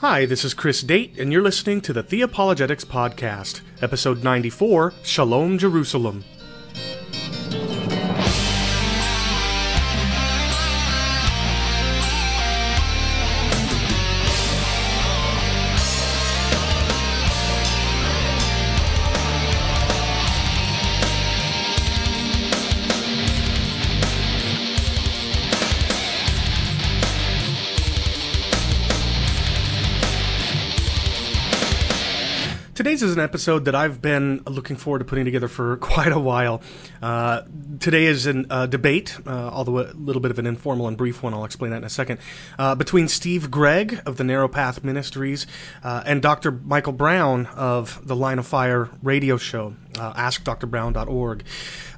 Hi, this is Chris Date, and you're listening to the Theopologetics Podcast, Episode 94 Shalom Jerusalem. Today's is an episode that I've been looking forward to putting together for quite a while. Uh, today is a uh, debate, uh, although a little bit of an informal and brief one. I'll explain that in a second. Uh, between Steve Gregg of the Narrow Path Ministries uh, and Dr. Michael Brown of the Line of Fire radio show, uh, AskDrBrown.org.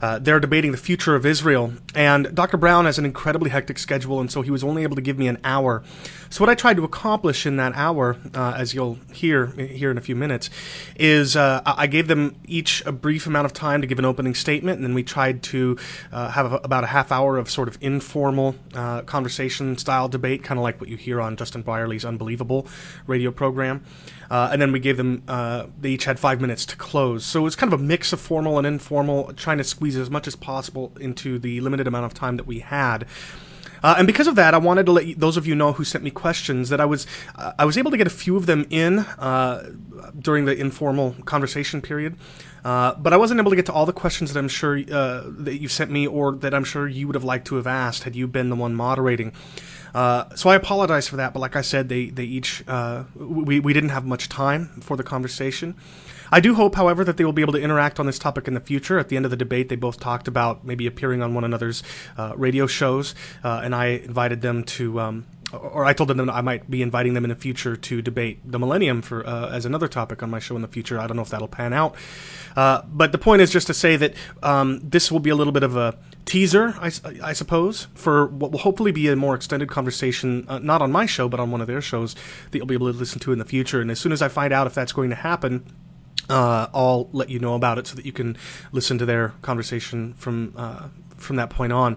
Uh, they're debating the future of Israel, and Dr. Brown has an incredibly hectic schedule, and so he was only able to give me an hour. So what I tried to accomplish in that hour, uh, as you'll hear here in a few minutes, is uh, I gave them each a brief amount of time to give an opening statement, and then we tried to uh, have a, about a half hour of sort of informal uh, conversation style debate, kind of like what you hear on Justin Brierley's Unbelievable radio program. Uh, and then we gave them, uh, they each had five minutes to close. So it was kind of a mix of formal and informal, trying to squeeze as much as possible into the limited amount of time that we had. Uh, and because of that, I wanted to let you, those of you know who sent me questions that I was uh, I was able to get a few of them in uh, during the informal conversation period, uh, but I wasn't able to get to all the questions that I'm sure uh, that you sent me or that I'm sure you would have liked to have asked had you been the one moderating. Uh, so I apologize for that, but like I said, they they each we we didn't have much time for the conversation. I do hope, however, that they will be able to interact on this topic in the future. At the end of the debate, they both talked about maybe appearing on one another's uh, radio shows, uh, and I invited them to. Um, or I told them that I might be inviting them in the future to debate the millennium for uh, as another topic on my show in the future. I don't know if that'll pan out, uh, but the point is just to say that um, this will be a little bit of a teaser, I, I, suppose, for what will hopefully be a more extended conversation, uh, not on my show, but on one of their shows that you'll be able to listen to in the future. And as soon as I find out if that's going to happen, uh, I'll let you know about it so that you can listen to their conversation from uh, from that point on.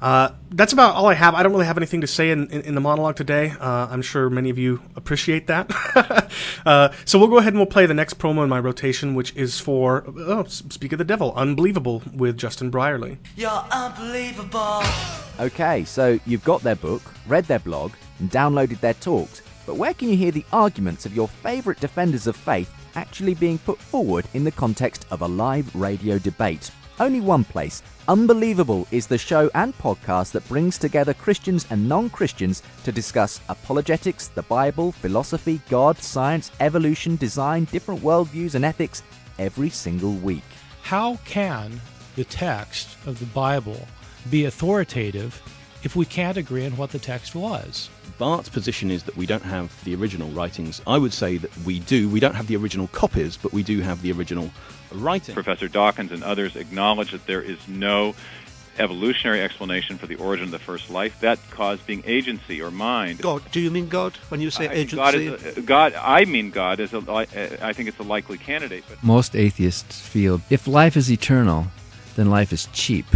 Uh, that's about all I have. I don't really have anything to say in, in, in the monologue today. Uh, I'm sure many of you appreciate that. Uh, so we'll go ahead and we'll play the next promo in my rotation, which is for oh, Speak of the Devil, Unbelievable with Justin Brierley. You're unbelievable. Okay, so you've got their book, read their blog, and downloaded their talks. But where can you hear the arguments of your favourite defenders of faith actually being put forward in the context of a live radio debate. Only one place. Unbelievable is the show and podcast that brings together Christians and non Christians to discuss apologetics, the Bible, philosophy, God, science, evolution, design, different worldviews, and ethics every single week. How can the text of the Bible be authoritative if we can't agree on what the text was? Bart's position is that we don't have the original writings. I would say that we do. We don't have the original copies, but we do have the original writing. Professor Dawkins and others acknowledge that there is no evolutionary explanation for the origin of the first life. That caused being agency or mind. God. Do you mean God when you say I, agency? God, is, uh, God, I mean God. Is a, uh, I think it's a likely candidate. But Most atheists feel if life is eternal, then life is cheap.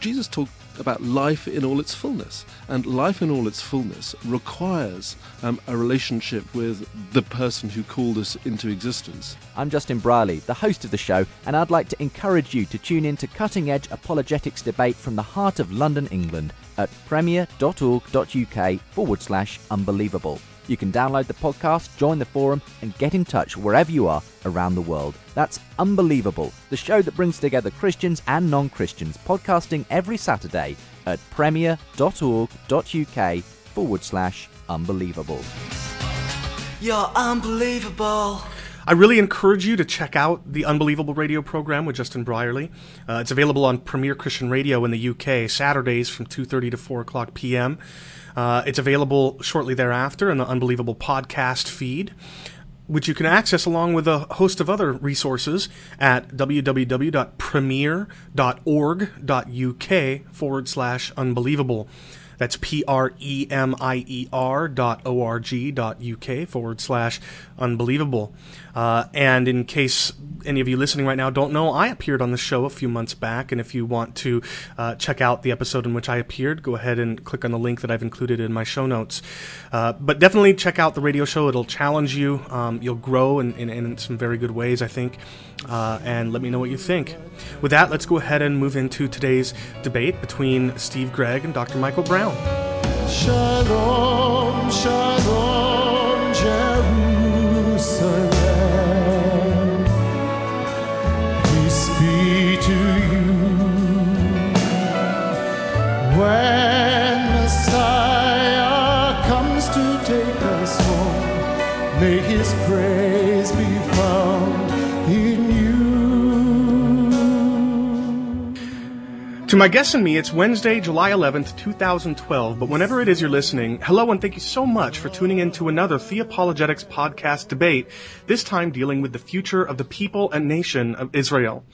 Jesus talked about life in all its fullness. And life in all its fullness requires um, a relationship with the person who called us into existence. I'm Justin Brierley, the host of the show, and I'd like to encourage you to tune in to cutting edge apologetics debate from the heart of London, England at premier.org.uk forward slash unbelievable. You can download the podcast, join the forum, and get in touch wherever you are around the world. That's Unbelievable, the show that brings together Christians and non Christians, podcasting every Saturday at premier.org.uk forward slash unbelievable. You're unbelievable. I really encourage you to check out the Unbelievable Radio program with Justin Brierley. Uh, it's available on Premier Christian Radio in the UK, Saturdays from 2.30 to 4 o'clock p.m. Uh, it's available shortly thereafter in the Unbelievable podcast feed, which you can access along with a host of other resources at www.premier.org.uk forward slash unbelievable. That's P R E M I E R dot O R G dot UK forward slash unbelievable. Uh, and in case any of you listening right now don't know, I appeared on the show a few months back. And if you want to uh, check out the episode in which I appeared, go ahead and click on the link that I've included in my show notes. Uh, but definitely check out the radio show. It'll challenge you. Um, you'll grow in, in, in, some very good ways, I think. Uh, and let me know what you think. With that, let's go ahead and move into today's debate between Steve Gregg and Dr. Michael Brown. Shalom, shalom, Messiah comes to take us home, may his praise be found in you. To my guests and me, it's Wednesday, July 11th, 2012. But whenever it is you're listening, hello and thank you so much for tuning in to another Theopologetics podcast debate, this time dealing with the future of the people and nation of Israel.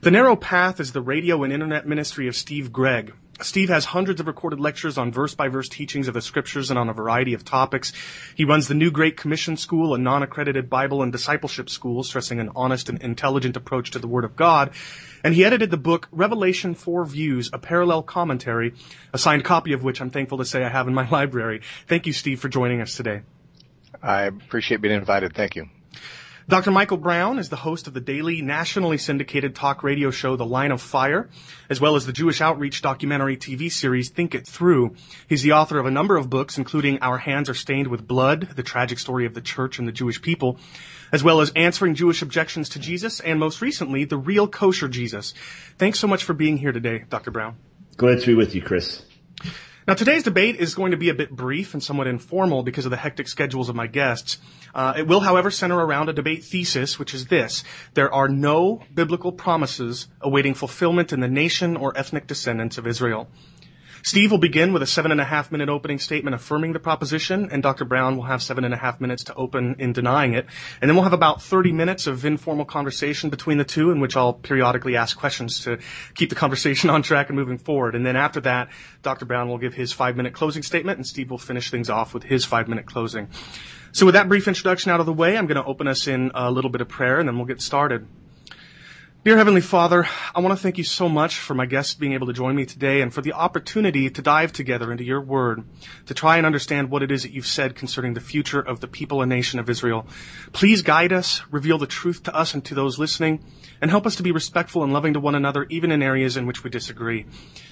The Narrow Path is the radio and internet ministry of Steve Gregg. Steve has hundreds of recorded lectures on verse by verse teachings of the scriptures and on a variety of topics. He runs the New Great Commission School, a non-accredited Bible and discipleship school, stressing an honest and intelligent approach to the Word of God. And he edited the book Revelation Four Views, a parallel commentary, a signed copy of which I'm thankful to say I have in my library. Thank you, Steve, for joining us today. I appreciate being invited. Thank you. Dr. Michael Brown is the host of the daily nationally syndicated talk radio show The Line of Fire, as well as the Jewish outreach documentary TV series Think It Through. He's the author of a number of books, including Our Hands Are Stained with Blood, the tragic story of the church and the Jewish people, as well as answering Jewish objections to Jesus, and most recently, The Real Kosher Jesus. Thanks so much for being here today, Dr. Brown. Glad to be with you, Chris. Now, today's debate is going to be a bit brief and somewhat informal because of the hectic schedules of my guests. Uh, it will, however, center around a debate thesis, which is this. There are no biblical promises awaiting fulfillment in the nation or ethnic descendants of Israel. Steve will begin with a seven and a half minute opening statement affirming the proposition, and Dr. Brown will have seven and a half minutes to open in denying it. And then we'll have about 30 minutes of informal conversation between the two in which I'll periodically ask questions to keep the conversation on track and moving forward. And then after that, Dr. Brown will give his five minute closing statement, and Steve will finish things off with his five minute closing. So with that brief introduction out of the way, I'm going to open us in a little bit of prayer, and then we'll get started. Dear Heavenly Father, I want to thank you so much for my guests being able to join me today and for the opportunity to dive together into your word, to try and understand what it is that you've said concerning the future of the people and nation of Israel. Please guide us, reveal the truth to us and to those listening, and help us to be respectful and loving to one another, even in areas in which we disagree.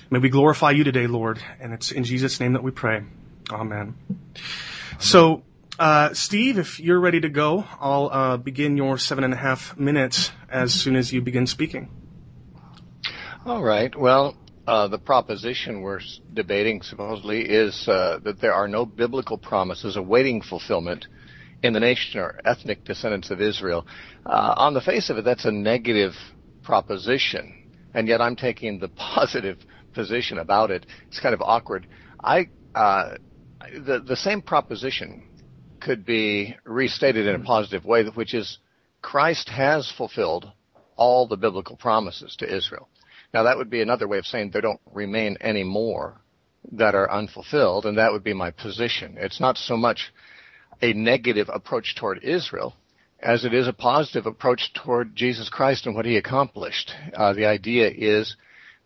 May we glorify you today, Lord, and it's in Jesus' name that we pray. Amen. So, uh, Steve, if you're ready to go, I'll uh, begin your seven and a half minutes as soon as you begin speaking. All right. Well, uh, the proposition we're debating supposedly is uh, that there are no biblical promises awaiting fulfillment in the nation or ethnic descendants of Israel. Uh, on the face of it, that's a negative proposition, and yet I'm taking the positive position about it. It's kind of awkward. I uh, the the same proposition could be restated in a positive way, which is Christ has fulfilled all the biblical promises to Israel. Now that would be another way of saying there don't remain any more that are unfulfilled, and that would be my position. It's not so much a negative approach toward Israel as it is a positive approach toward Jesus Christ and what he accomplished. Uh, the idea is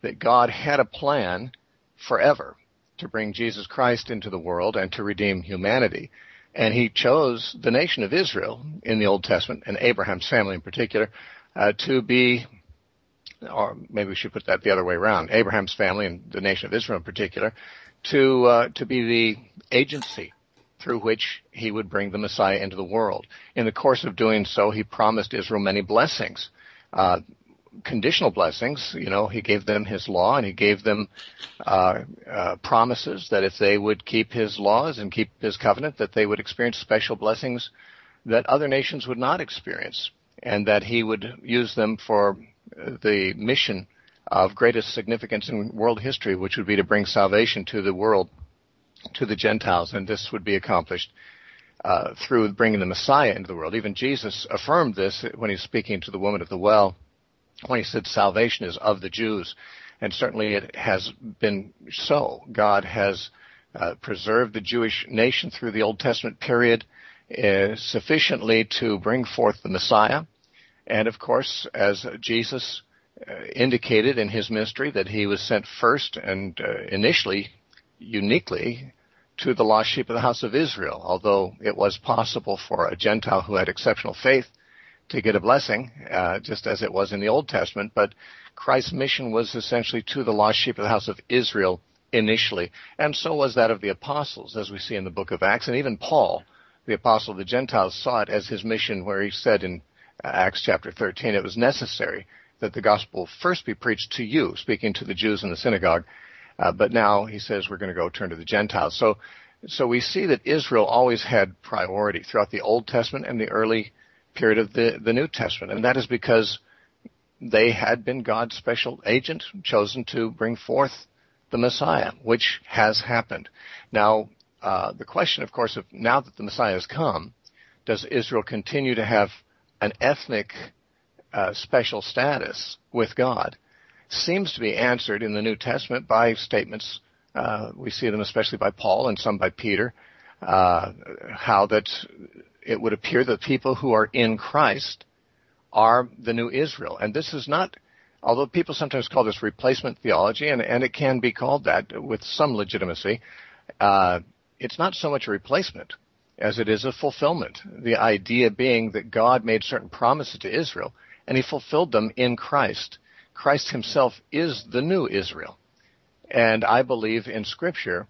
that God had a plan forever to bring Jesus Christ into the world and to redeem humanity. And he chose the nation of Israel in the Old Testament, and Abraham's family in particular, uh, to be, or maybe we should put that the other way around, Abraham's family and the nation of Israel in particular, to, uh, to be the agency through which he would bring the Messiah into the world. In the course of doing so, he promised Israel many blessings. Uh, conditional blessings. You know, he gave them his law and he gave them uh, uh, promises that if they would keep his laws and keep his covenant, that they would experience special blessings that other nations would not experience, and that he would use them for the mission of greatest significance in world history, which would be to bring salvation to the world, to the Gentiles, and this would be accomplished uh, through bringing the Messiah into the world. Even Jesus affirmed this when he's speaking to the woman at the well when he said salvation is of the Jews, and certainly it has been so. God has uh, preserved the Jewish nation through the Old Testament period uh, sufficiently to bring forth the Messiah. And of course, as Jesus uh, indicated in his ministry, that he was sent first and uh, initially, uniquely, to the lost sheep of the house of Israel, although it was possible for a Gentile who had exceptional faith to get a blessing, uh, just as it was in the Old Testament. But Christ's mission was essentially to the lost sheep of the house of Israel initially, and so was that of the apostles, as we see in the book of Acts, and even Paul, the apostle of the Gentiles, saw it as his mission, where he said in uh, Acts chapter 13, it was necessary that the gospel first be preached to you, speaking to the Jews in the synagogue. Uh, but now he says we're going to go turn to the Gentiles. So, so we see that Israel always had priority throughout the Old Testament and the early period of the, the New Testament. And that is because they had been God's special agent chosen to bring forth the Messiah, which has happened. Now, uh, the question, of course, of now that the Messiah has come, does Israel continue to have an ethnic uh, special status with God? Seems to be answered in the New Testament by statements. Uh, we see them especially by Paul and some by Peter. Uh, how that it would appear that people who are in Christ are the new Israel. And this is not, although people sometimes call this replacement theology, and, and it can be called that with some legitimacy, uh, it's not so much a replacement as it is a fulfillment. The idea being that God made certain promises to Israel, and he fulfilled them in Christ. Christ himself is the new Israel. And I believe in Scripture,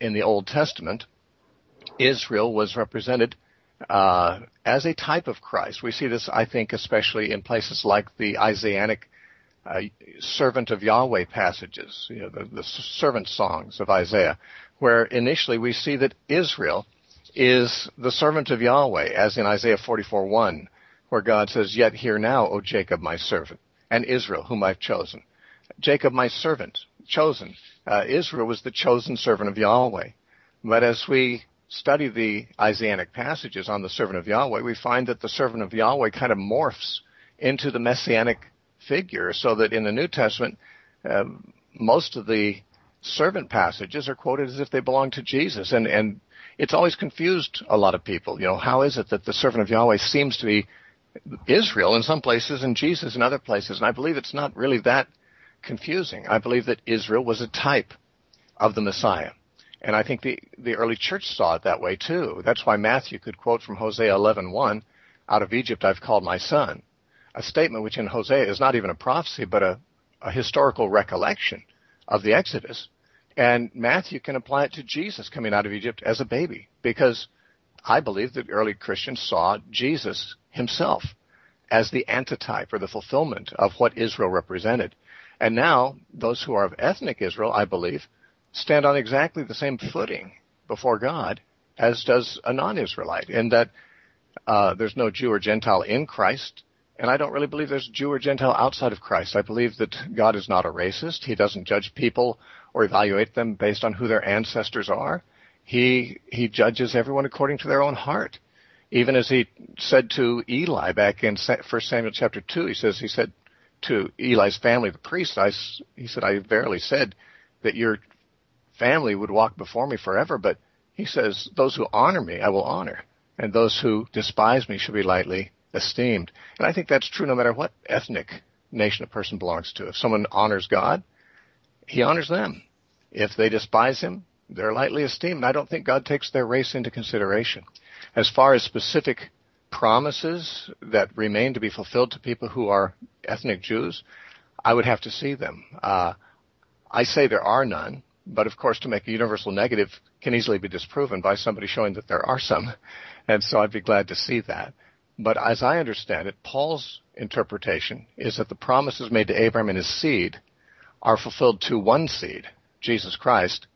in the Old Testament, Israel was represented uh, as a type of Christ. We see this, I think, especially in places like the Isaianic uh, servant of Yahweh passages, you know, the, the servant songs of Isaiah, where initially we see that Israel is the servant of Yahweh, as in Isaiah 44:1, where God says, "Yet hear now, O Jacob, my servant, and Israel, whom I've chosen." Jacob, my servant, chosen. Uh, Israel was the chosen servant of Yahweh. But as we study the Isaianic passages on the servant of Yahweh, we find that the servant of Yahweh kind of morphs into the messianic figure, so that in the New Testament, uh, most of the servant passages are quoted as if they belong to Jesus, and and it's always confused a lot of people. You know, how is it that the servant of Yahweh seems to be Israel in some places and Jesus in other places? And I believe it's not really that confusing. I believe that Israel was a type of the Messiah. And I think the, the early church saw it that way too. That's why Matthew could quote from Hosea 11:1, "Out of Egypt I've called my son," a statement which in Hosea is not even a prophecy but a, a historical recollection of the Exodus. And Matthew can apply it to Jesus coming out of Egypt as a baby because I believe that early Christians saw Jesus himself as the antitype or the fulfillment of what Israel represented. And now, those who are of ethnic Israel, I believe, stand on exactly the same footing before God as does a non-Israelite, in that uh, there's no Jew or Gentile in Christ, and I don't really believe there's Jew or Gentile outside of Christ. I believe that God is not a racist. He doesn't judge people or evaluate them based on who their ancestors are. He he judges everyone according to their own heart. Even as he said to Eli back in 1 Samuel chapter 2, he says, he said to Eli's family, the priest, I, he said, I verily said that your family would walk before me forever, but he says, those who honor me, I will honor, and those who despise me shall be lightly esteemed. And I think that's true no matter what ethnic nation a person belongs to. If someone honors God, he honors them. If they despise him, they're lightly esteemed. I don't think God takes their race into consideration. As far as specific promises that remain to be fulfilled to people who are ethnic Jews, I would have to see them. Uh, I say there are none. But of course, to make a universal negative can easily be disproven by somebody showing that there are some. And so I'd be glad to see that. But as I understand it, Paul's interpretation is that the promises made to Abraham and his seed are fulfilled to one seed, Jesus Christ,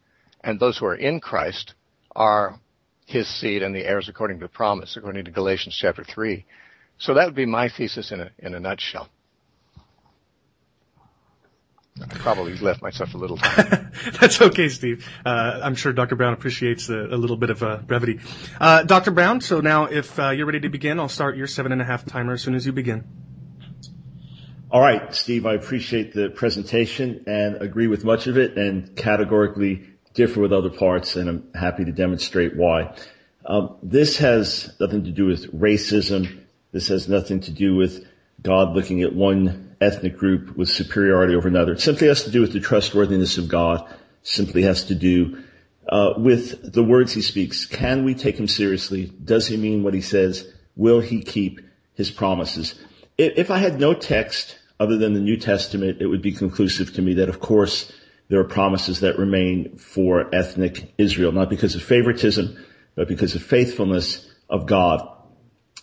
and those who are in Christ are his seed and the heirs according to the promise, according to Galatians chapter 3. So that would be my thesis in a, in a nutshell. I probably left myself a little time. That's okay, Steve. Uh, I'm sure Dr. Brown appreciates a, a little bit of uh, brevity. Uh, Dr. Brown, so now if uh, you're ready to begin, I'll start your seven and a half timer as soon as you begin. All right, Steve, I appreciate the presentation and agree with much of it and categorically differ with other parts, and I'm happy to demonstrate why. Um, this has nothing to do with racism. This has nothing to do with God looking at one ethnic group with superiority over another. It simply has to do with the trustworthiness of God. Simply has to do uh, with the words he speaks. Can we take him seriously? Does he mean what he says? Will he keep his promises? If I had no text other than the New Testament, it would be conclusive to me that, of course, there are promises that remain for ethnic Israel, not because of favoritism, but because of faithfulness of God.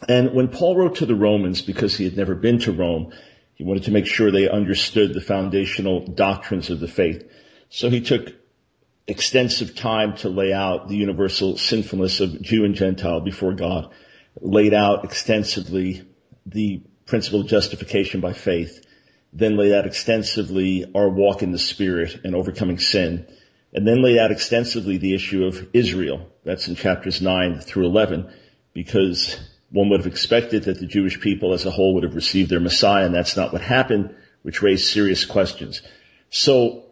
And when Paul wrote to the Romans, because he had never been to Rome, he wanted to make sure they understood the foundational doctrines of the faith. So he took extensive time to lay out the universal sinfulness of Jew and Gentile before God, laid out extensively the principle of justification by faith, then laid out extensively our walk in the Spirit and overcoming sin, and then laid out extensively the issue of Israel. That's in chapters 9 through 11, because one would have expected that the Jewish people as a whole would have received their Messiah, and that's not what happened, which raised serious questions. So,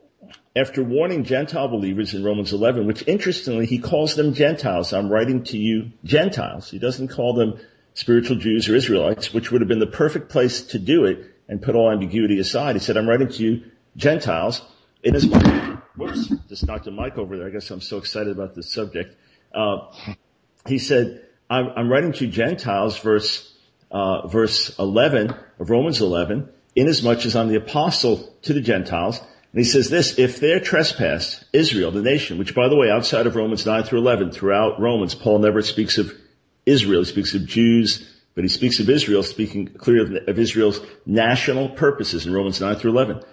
after warning Gentile believers in Romans 11, which interestingly, he calls them Gentiles. I'm writing to you Gentiles. He doesn't call them spiritual Jews or Israelites, which would have been the perfect place to do it and put all ambiguity aside. He said, I'm writing to you Gentiles in as much, whoops, just knocked a mic over there. I guess I'm so excited about this subject. Uh, he said, I'm, I'm, writing to Gentiles, verse, uh, verse 11 of Romans 11, inasmuch as I'm the apostle to the Gentiles. And he says this, if their trespass, Israel, the nation, which by the way, outside of Romans 9 through 11, throughout Romans, Paul never speaks of Israel. He speaks of Jews, but he speaks of Israel, speaking clearly of, Israel's national purposes in Romans 9 through 11.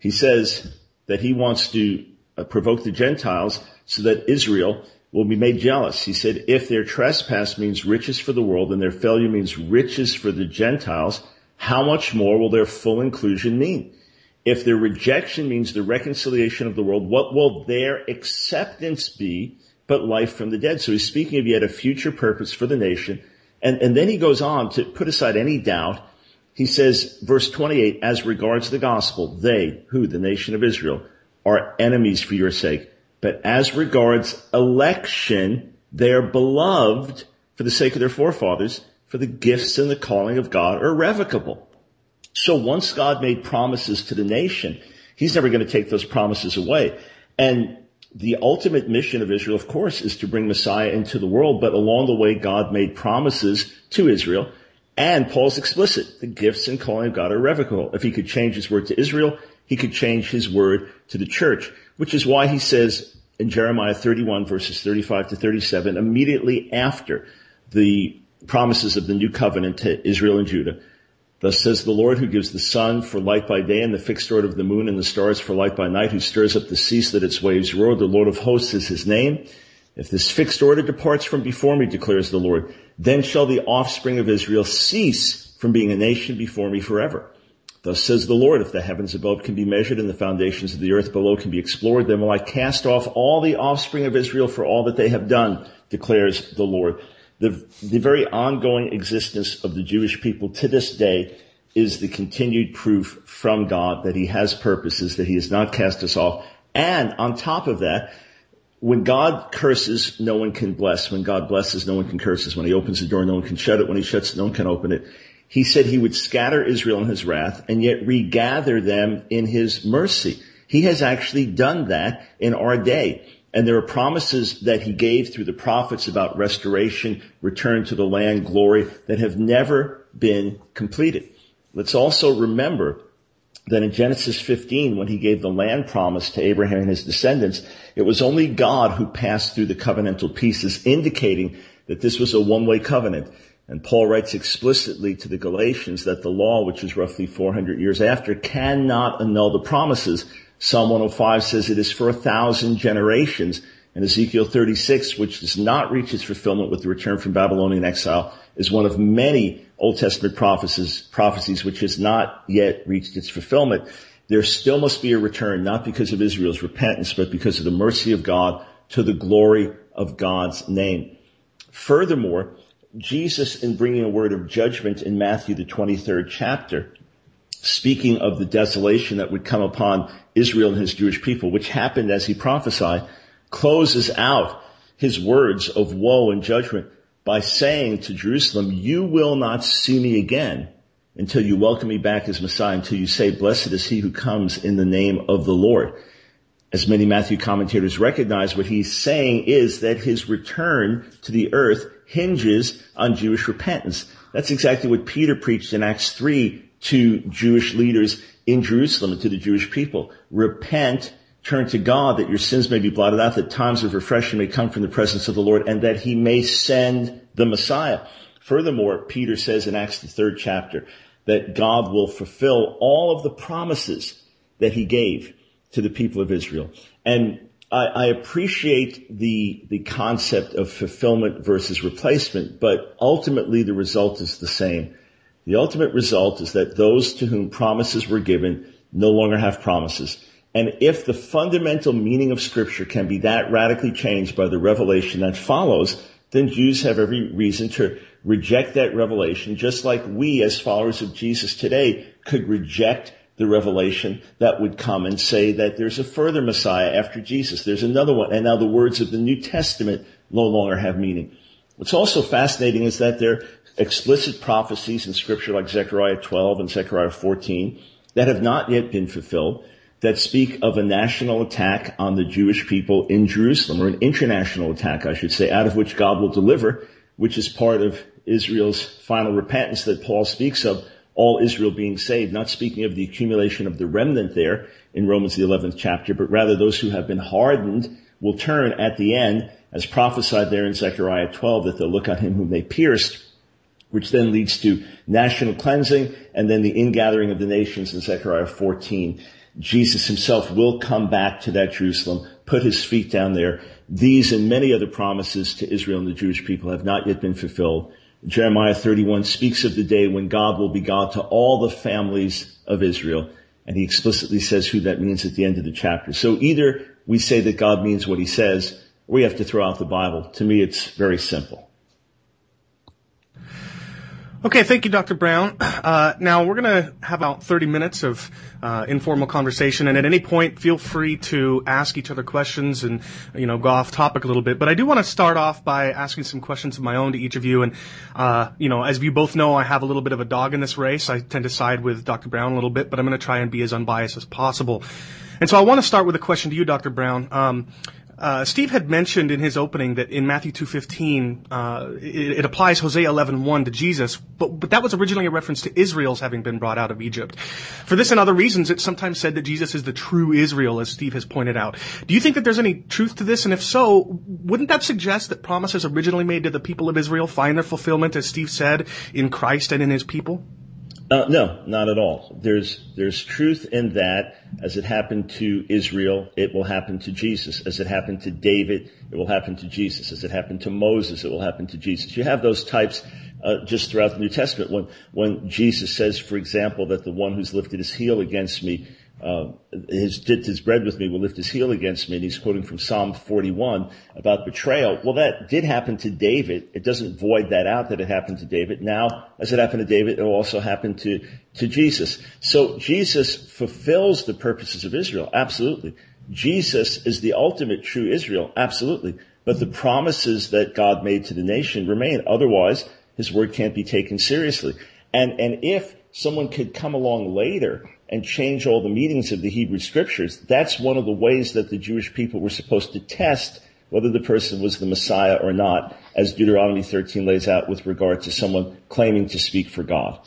He says that he wants to uh, provoke the Gentiles so that Israel will be made jealous. He said, if their trespass means riches for the world and their failure means riches for the Gentiles, how much more will their full inclusion mean? If their rejection means the reconciliation of the world, what will their acceptance be but life from the dead? So he's speaking of yet a future purpose for the nation. And, and then he goes on to put aside any doubt. He says, verse 28, as regards the gospel, they, who, the nation of Israel, are enemies for your sake. But as regards election, they are beloved for the sake of their forefathers, for the gifts and the calling of God are irrevocable. So once God made promises to the nation, He's never going to take those promises away. And the ultimate mission of Israel, of course, is to bring Messiah into the world, but along the way, God made promises to Israel. And Paul's explicit. The gifts and calling of God are irrevocable. If he could change his word to Israel, he could change his word to the church, which is why he says in Jeremiah 31 verses 35 to 37, immediately after the promises of the new covenant to Israel and Judah, Thus says the Lord who gives the sun for light by day and the fixed order of the moon and the stars for light by night, who stirs up the sea so that its waves roar. The Lord of hosts is his name. If this fixed order departs from before me, declares the Lord, then shall the offspring of Israel cease from being a nation before me forever. Thus says the Lord, if the heavens above can be measured and the foundations of the earth below can be explored, then will I cast off all the offspring of Israel for all that they have done, declares the Lord. The, the very ongoing existence of the Jewish people to this day is the continued proof from God that he has purposes, that he has not cast us off. And on top of that, when God curses, no one can bless. When God blesses, no one can curse. When he opens the door, no one can shut it. When he shuts no one can open it. He said he would scatter Israel in his wrath and yet regather them in his mercy. He has actually done that in our day. And there are promises that he gave through the prophets about restoration, return to the land, glory that have never been completed. Let's also remember that in Genesis 15, when he gave the land promise to Abraham and his descendants, it was only God who passed through the covenantal pieces, indicating that this was a one-way covenant. And Paul writes explicitly to the Galatians that the law, which is roughly 400 years after, cannot annul the promises Psalm 105 says it is for a thousand generations. And Ezekiel 36, which does not reach its fulfillment with the return from Babylonian exile, is one of many Old Testament prophecies, prophecies which has not yet reached its fulfillment. There still must be a return, not because of Israel's repentance, but because of the mercy of God to the glory of God's name. Furthermore, Jesus, in bringing a word of judgment in Matthew, the 23rd chapter, speaking of the desolation that would come upon Israel and his Jewish people, which happened as he prophesied, closes out his words of woe and judgment by saying to Jerusalem, you will not see me again until you welcome me back as Messiah, until you say, blessed is he who comes in the name of the Lord. As many Matthew commentators recognize, what he's saying is that his return to the earth hinges on Jewish repentance. That's exactly what Peter preached in Acts 3 to Jewish leaders in Jerusalem and to the Jewish people. Repent, turn to God that your sins may be blotted out, that times of refreshing may come from the presence of the Lord, and that he may send the Messiah. Furthermore, Peter says in Acts the third chapter that God will fulfill all of the promises that he gave to the people of Israel. And I, I, appreciate the the concept of fulfillment versus replacement, but ultimately the result is the same. The ultimate result is that those to whom promises were given no longer have promises. And if the fundamental meaning of scripture can be that radically changed by the revelation that follows, then Jews have every reason to reject that revelation, just like we as followers of Jesus today could reject the revelation that would come and say that there's a further Messiah after Jesus. There's another one. And now the words of the New Testament no longer have meaning. What's also fascinating is that there are explicit prophecies in scripture like Zechariah 12 and Zechariah 14 that have not yet been fulfilled that speak of a national attack on the Jewish people in Jerusalem, or an international attack, I should say, out of which God will deliver, which is part of Israel's final repentance that Paul speaks of all Israel being saved, not speaking of the accumulation of the remnant there in Romans the 11th chapter, but rather those who have been hardened will turn at the end, as prophesied there in Zechariah 12, that they'll look on him whom they pierced, which then leads to national cleansing and then the ingathering of the nations in Zechariah 14. Jesus himself will come back to that Jerusalem, put his feet down there. These and many other promises to Israel and the Jewish people have not yet been fulfilled. Jeremiah 31 speaks of the day when God will be God to all the families of Israel. And he explicitly says who that means at the end of the chapter. So either we say that God means what he says, or we have to throw out the Bible. To me, it's very simple. Okay, thank you, Dr. Brown. Uh, now we're going to have about 30 minutes of uh, informal conversation, and at any point, feel free to ask each other questions and you know go off topic a little bit. But I do want to start off by asking some questions of my own to each of you. And uh, you know, as you both know, I have a little bit of a dog in this race. I tend to side with Dr. Brown a little bit, but I'm going to try and be as unbiased as possible. And so I want to start with a question to you, Dr. Brown. Um, uh, Steve had mentioned in his opening that in Matthew 2.15, uh, it, it, applies Hosea 11.1 to Jesus, but, but that was originally a reference to Israel's having been brought out of Egypt. For this and other reasons, it's sometimes said that Jesus is the true Israel, as Steve has pointed out. Do you think that there's any truth to this? And if so, wouldn't that suggest that promises originally made to the people of Israel find their fulfillment, as Steve said, in Christ and in his people? Uh, no, not at all. There's there's truth in that. As it happened to Israel, it will happen to Jesus. As it happened to David, it will happen to Jesus. As it happened to Moses, it will happen to Jesus. You have those types uh, just throughout the New Testament. When when Jesus says, for example, that the one who's lifted his heel against me uh, his dipped his bread with me will lift his heel against me. And he's quoting from Psalm 41 about betrayal. Well, that did happen to David. It doesn't void that out that it happened to David. Now, as it happened to David, it also happen to, to Jesus. So Jesus fulfills the purposes of Israel. Absolutely. Jesus is the ultimate true Israel. Absolutely. But the promises that God made to the nation remain. Otherwise, his word can't be taken seriously. And, and if someone could come along later and change all the meanings of the Hebrew scriptures, that's one of the ways that the Jewish people were supposed to test whether the person was the Messiah or not, as Deuteronomy 13 lays out with regard to someone claiming to speak for God.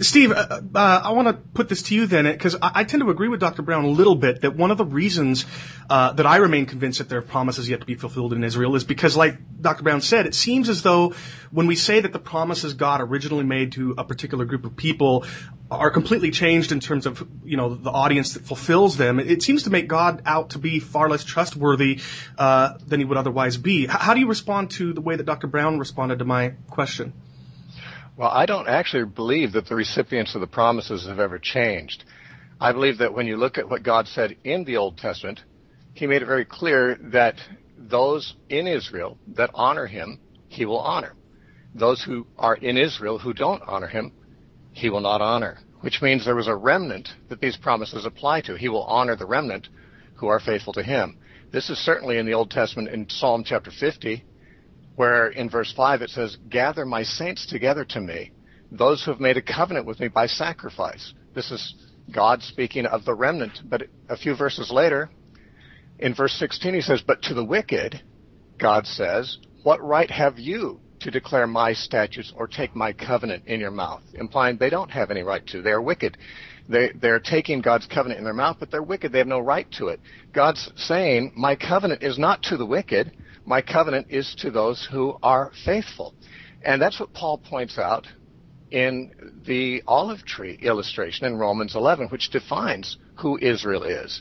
Steve, uh, uh, I want to put this to you then, because I, I, tend to agree with Dr. Brown a little bit that one of the reasons uh, that I remain convinced that there are promises yet to be fulfilled in Israel is because, like Dr. Brown said, it seems as though when we say that the promises God originally made to a particular group of people are completely changed in terms of you know the audience that fulfills them, it, seems to make God out to be far less trustworthy uh, than he would otherwise be. H- how do you respond to the way that Dr. Brown responded to my question? Well, I don't actually believe that the recipients of the promises have ever changed. I believe that when you look at what God said in the Old Testament, He made it very clear that those in Israel that honor Him, He will honor. Those who are in Israel who don't honor Him, He will not honor. Which means there was a remnant that these promises apply to. He will honor the remnant who are faithful to Him. This is certainly in the Old Testament in Psalm chapter 50, where in verse 5 it says, Gather my saints together to me, those who have made a covenant with me by sacrifice. This is God speaking of the remnant. But a few verses later, in verse 16, he says, But to the wicked, God says, What right have you to declare my statutes or take my covenant in your mouth? Implying they don't have any right to. They are wicked. They, they're taking God's covenant in their mouth, but they're wicked. They have no right to it. God's saying, My covenant is not to the wicked. My covenant is to those who are faithful. And that's what Paul points out in the olive tree illustration in Romans 11, which defines who Israel is.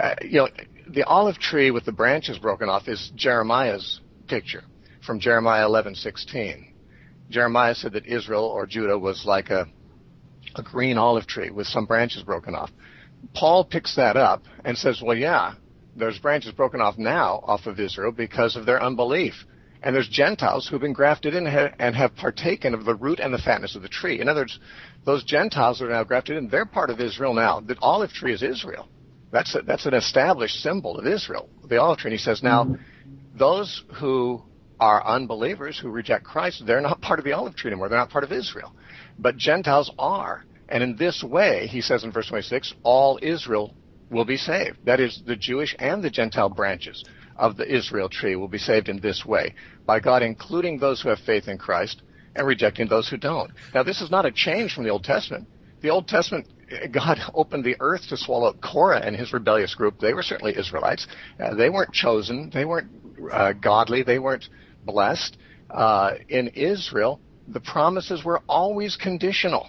Uh, you know, the olive tree with the branches broken off is Jeremiah's picture from Jeremiah 11:16. Jeremiah said that Israel or Judah was like a a green olive tree with some branches broken off. Paul picks that up and says, "Well, yeah, there's branches broken off now off of Israel because of their unbelief." And there's Gentiles who've been grafted in and have partaken of the root and the fatness of the tree. In other words, those Gentiles are now grafted in, they're part of Israel now. The olive tree is Israel. That's a, that's an established symbol of Israel, the olive tree. And he says, now, those who are unbelievers who reject Christ, they're not part of the olive tree anymore. They're not part of Israel. But Gentiles are. And in this way, he says in verse 26, all Israel will be saved. That is, the Jewish and the Gentile branches of the Israel tree will be saved in this way by God including those who have faith in Christ and rejecting those who don't. Now, this is not a change from the Old Testament. The Old Testament, God opened the earth to swallow Korah and his rebellious group. They were certainly Israelites. Uh, they weren't chosen. They weren't uh, godly. They weren't blessed. Uh, in Israel, the promises were always conditional.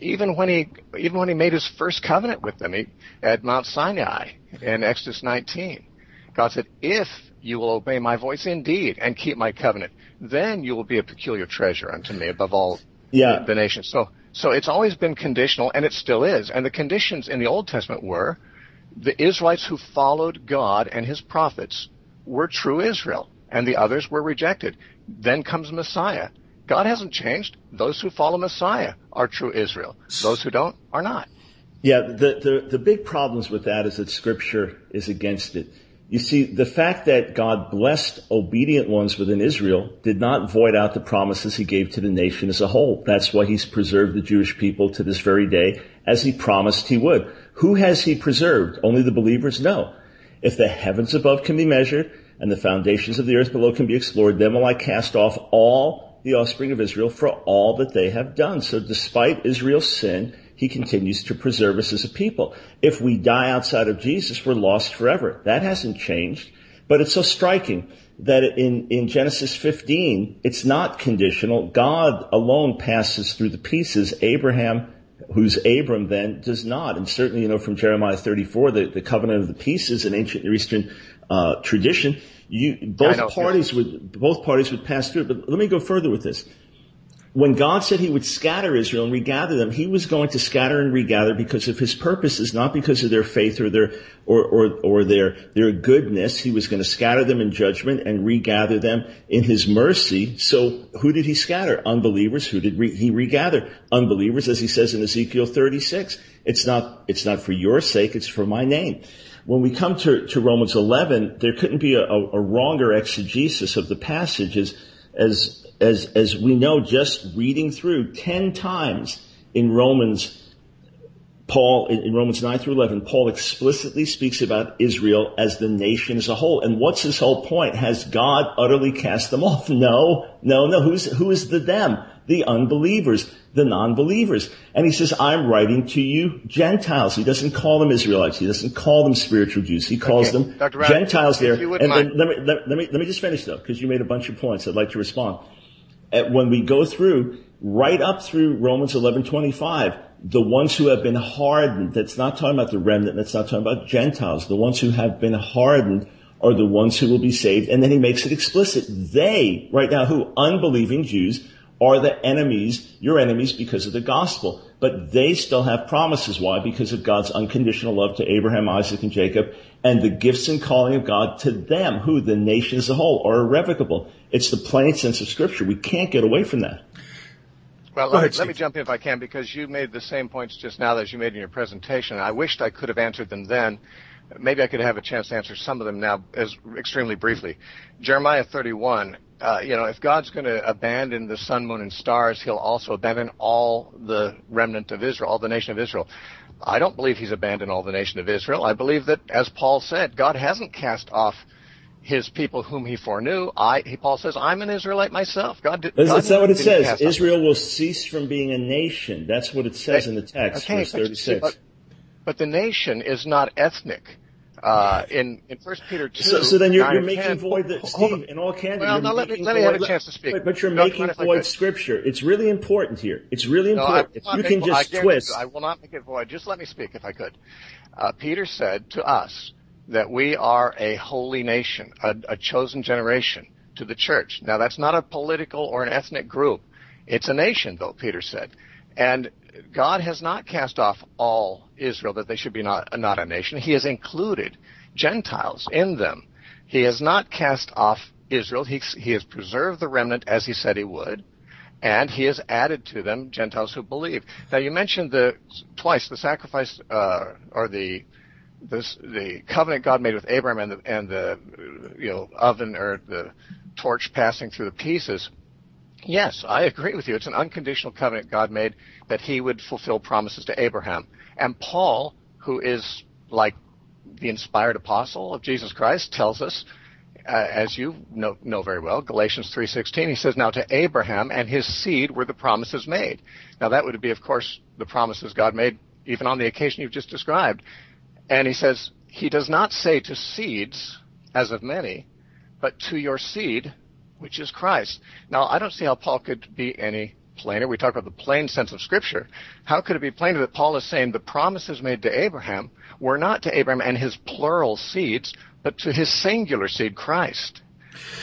Even when he, even when he made his first covenant with them he, at Mount Sinai in Exodus 19, God said, "If you will obey my voice indeed and keep my covenant, then you will be a peculiar treasure unto me above all yeah. the nations." So, so it's always been conditional, and it still is. And the conditions in the Old Testament were the Israelites who followed God and His prophets were true Israel, and the others were rejected. Then comes Messiah. God hasn't changed. Those who follow Messiah are true Israel. Those who don't are not. Yeah, the, the, the big problems with that is that Scripture is against it. You see, the fact that God blessed obedient ones within Israel did not void out the promises he gave to the nation as a whole. That's why he's preserved the Jewish people to this very day, as he promised he would. Who has he preserved? Only the believers? No. If the heavens above can be measured and the foundations of the earth below can be explored, then will I cast off all the offspring of Israel for all that they have done. So despite Israel's sin, he continues to preserve us as a people. If we die outside of Jesus, we're lost forever. That hasn't changed. But it's so striking that in, in Genesis 15, it's not conditional. God alone passes through the pieces. Abraham, who's Abram then, does not. And certainly, you know, from Jeremiah 34, the, the covenant of the pieces in ancient Near Eastern uh, tradition, you, both parties would both parties would pass through. But let me go further with this. When God said He would scatter Israel and regather them, He was going to scatter and regather because of His purposes, not because of their faith or their or or, or their their goodness. He was going to scatter them in judgment and regather them in His mercy. So, who did He scatter? Unbelievers. Who did re- He regather? Unbelievers, as He says in Ezekiel 36. It's not it's not for your sake. It's for My name when we come to, to Romans 11, there couldn't be a, a, a wronger exegesis of the passage as, as, as, as we know just reading through 10 times in Romans Paul, in Romans 9 through 11, Paul explicitly speaks about Israel as the nation as a whole. And what's his whole point? Has God utterly cast them off? No, no, no. Who's, who is the them? The unbelievers, the non-believers. And he says, I'm writing to you Gentiles. He doesn't call them Israelites. He doesn't call them spiritual Jews. He calls Okay. them Dr. Gentiles there. And let, me, let, let me, let me just finish though, because you made a bunch of points. I'd like to respond. At, when we go through, right up through Romans 11:25, the ones who have been hardened, that's not talking about the remnant, that's not talking about Gentiles. The ones who have been hardened are the ones who will be saved. And then he makes it explicit. They, right now, who unbelieving Jews, are the enemies, your enemies because of the gospel. But they still have promises. Why? Because of God's unconditional love to Abraham, Isaac, and Jacob, and the gifts and calling of God to them, who the nation as a whole, are irrevocable. It's the plain sense of scripture. We can't get away from that. Well, let, ahead, me, let me jump in if I can because you made the same points just now that you made in your presentation. I wished I could have answered them then, maybe I could have a chance to answer some of them now as extremely briefly. Jeremiah 31, uh, you know, if God's going to abandon the sun, moon, and stars, he'll also abandon all the remnant of Israel, all the nation of Israel. I don't believe he's abandoned all the nation of Israel. I believe that, as Paul said, God hasn't cast off his people whom he foreknew. I, he, Paul says, I'm an Israelite myself. God did. That's, God not what it says. Israel will cease from being a nation. That's what it says in the text, okay, verse 36. But, but the nation is not ethnic. Uh, in in First Peter two. So, so then you're, you're making 10, void that Steve. In all candor, well, now let me let me have a chance to speak. But, but you're no, making void Scripture. It's really important here. It's really important. No, if you can just I twist. I will not make it void. Just let me speak, if I could. Uh, Peter said to us that we are a holy nation, a, a chosen generation to the church. Now that's not a political or an ethnic group. It's a nation, though. Peter said, and God has not cast off all Israel that they should be not, not a nation. He has included Gentiles in them. He has not cast off Israel. He, he has preserved the remnant as he said he would, and he has added to them Gentiles who believe. Now you mentioned the twice the sacrifice uh, or the this, the covenant God made with Abraham and the, and the you know oven or the torch passing through the pieces. Yes, I agree with you. It's an unconditional covenant God made that he would fulfill promises to Abraham. And Paul, who is like the inspired apostle of Jesus Christ, tells us, uh, as you know, know very well, Galatians 3.16, he says, Now to Abraham and his seed were the promises made. Now that would be, of course, the promises God made even on the occasion you've just described. And he says, He does not say to seeds, as of many, but to your seed, which is Christ. Now, I don't see how Paul could be any plainer. We talk about the plain sense of Scripture. How could it be plainer that Paul is saying the promises made to Abraham were not to Abraham and his plural seeds, but to his singular seed, Christ?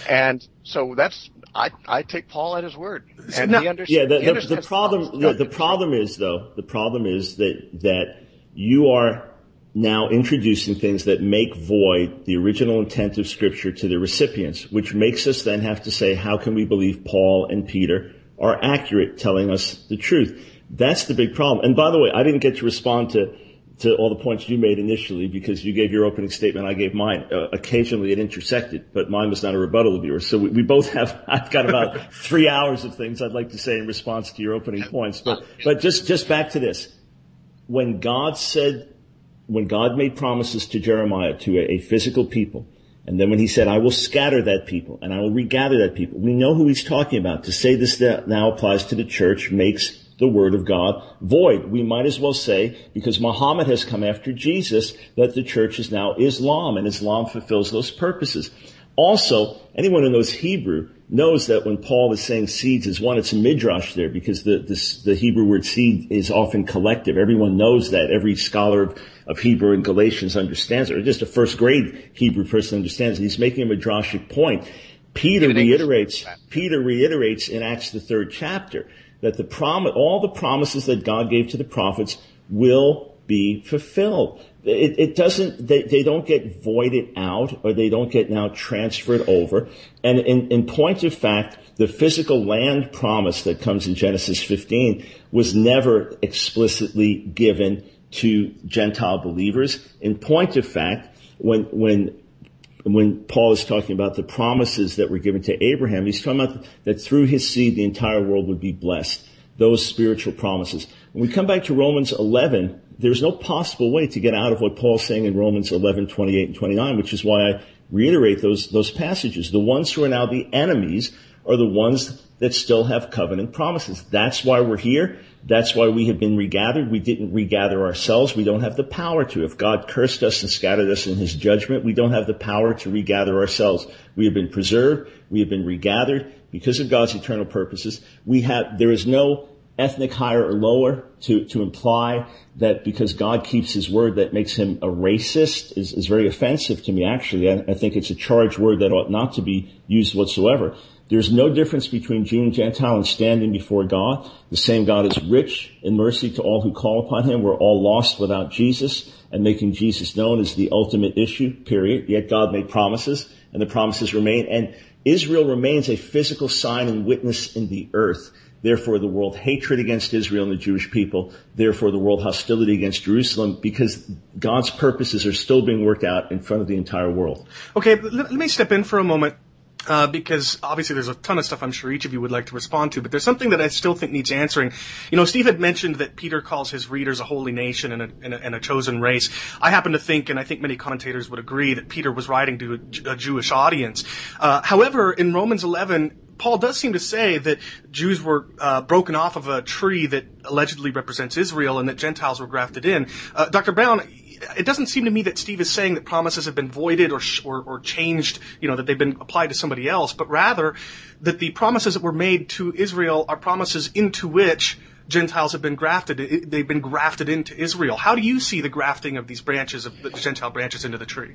And so that's I, I take Paul at his word, and no, he understands. Yeah, the, the, the problem the, the problem is though the problem is that that you are now introducing things that make void the original intent of Scripture to the recipients, which makes us then have to say, how can we believe Paul and Peter are accurate telling us the truth? That's the big problem. And by the way, I didn't get to respond to to all the points you made initially because you gave your opening statement, I gave mine. Uh, occasionally it intersected, but mine was not a rebuttal of yours. So we, we both have, I've got about three hours of things I'd like to say in response to your opening points. But, but just, just back to this. When God said when God made promises to Jeremiah, to a, a, physical people, and then when he said, I will scatter that people and I will regather that people, we know who he's talking about. To say this now applies to the church makes the word of God void. We might as well say, because Muhammad has come after Jesus, that the church is now Islam and Islam fulfills those purposes. Also, anyone who knows Hebrew knows that when Paul is saying seeds is one, it's a midrash there because the, the, the Hebrew word seed is often collective. Everyone knows that. Every scholar of, of Hebrew and Galatians understands it, or just a first grade Hebrew person understands it. He's making a midrashic point. Peter reiterates, Peter reiterates in Acts the third chapter that the prom, all the promises that God gave to the prophets will be fulfilled. It, it, doesn't, they, they don't get voided out or they don't get now transferred over. And in, in point of fact, the physical land promise that comes in Genesis 15 was never explicitly given to Gentile believers. In point of fact, when, when when Paul is talking about the promises that were given to Abraham, he's talking about that through his seed the entire world would be blessed. Those spiritual promises. When we come back to Romans 11, there's no possible way to get out of what Paul's saying in Romans 11, 28 and 29, which is why I reiterate those, those passages. The ones who are now the enemies are the ones that still have covenant promises. That's why we're here. That's why we have been regathered. We didn't regather ourselves. We don't have the power to. If God cursed us and scattered us in his judgment, we don't have the power to regather ourselves. We have been preserved. We have been regathered because of God's eternal purposes. We have, there is no ethnic higher or lower to, to imply that because God keeps his word that makes him a racist is, is very offensive to me actually. I, I think it's a charged word that ought not to be used whatsoever. There's no difference between Jew and Gentile in standing before God. The same God is rich in mercy to all who call upon him. We're all lost without Jesus and making Jesus known is the ultimate issue, period. Yet God made promises and the promises remain. And Israel remains a physical sign and witness in the earth. Therefore, the world hatred against Israel and the Jewish people. Therefore, the world hostility against Jerusalem because God's purposes are still being worked out in front of the entire world. Okay, let, me step in for a moment. Uh, because obviously there's a ton of stuff I'm sure each of you would like to respond to, but there's something that I still think needs answering. You know, Steve had mentioned that Peter calls his readers a holy nation and a, and a, and a chosen race. I happen to think, and I think many commentators would agree, that Peter was writing to a, a Jewish audience. Uh, however, in Romans 11, Paul does seem to say that Jews were uh, broken off of a tree that allegedly represents Israel and that Gentiles were grafted in. Uh, Dr. Brown, it doesn't seem to me that Steve is saying that promises have been voided or, or, or changed, you know, that they've been applied to somebody else, but rather that the promises that were made to Israel are promises into which Gentiles have been grafted. They've been grafted into Israel. How do you see the grafting of these branches of the Gentile branches into the tree?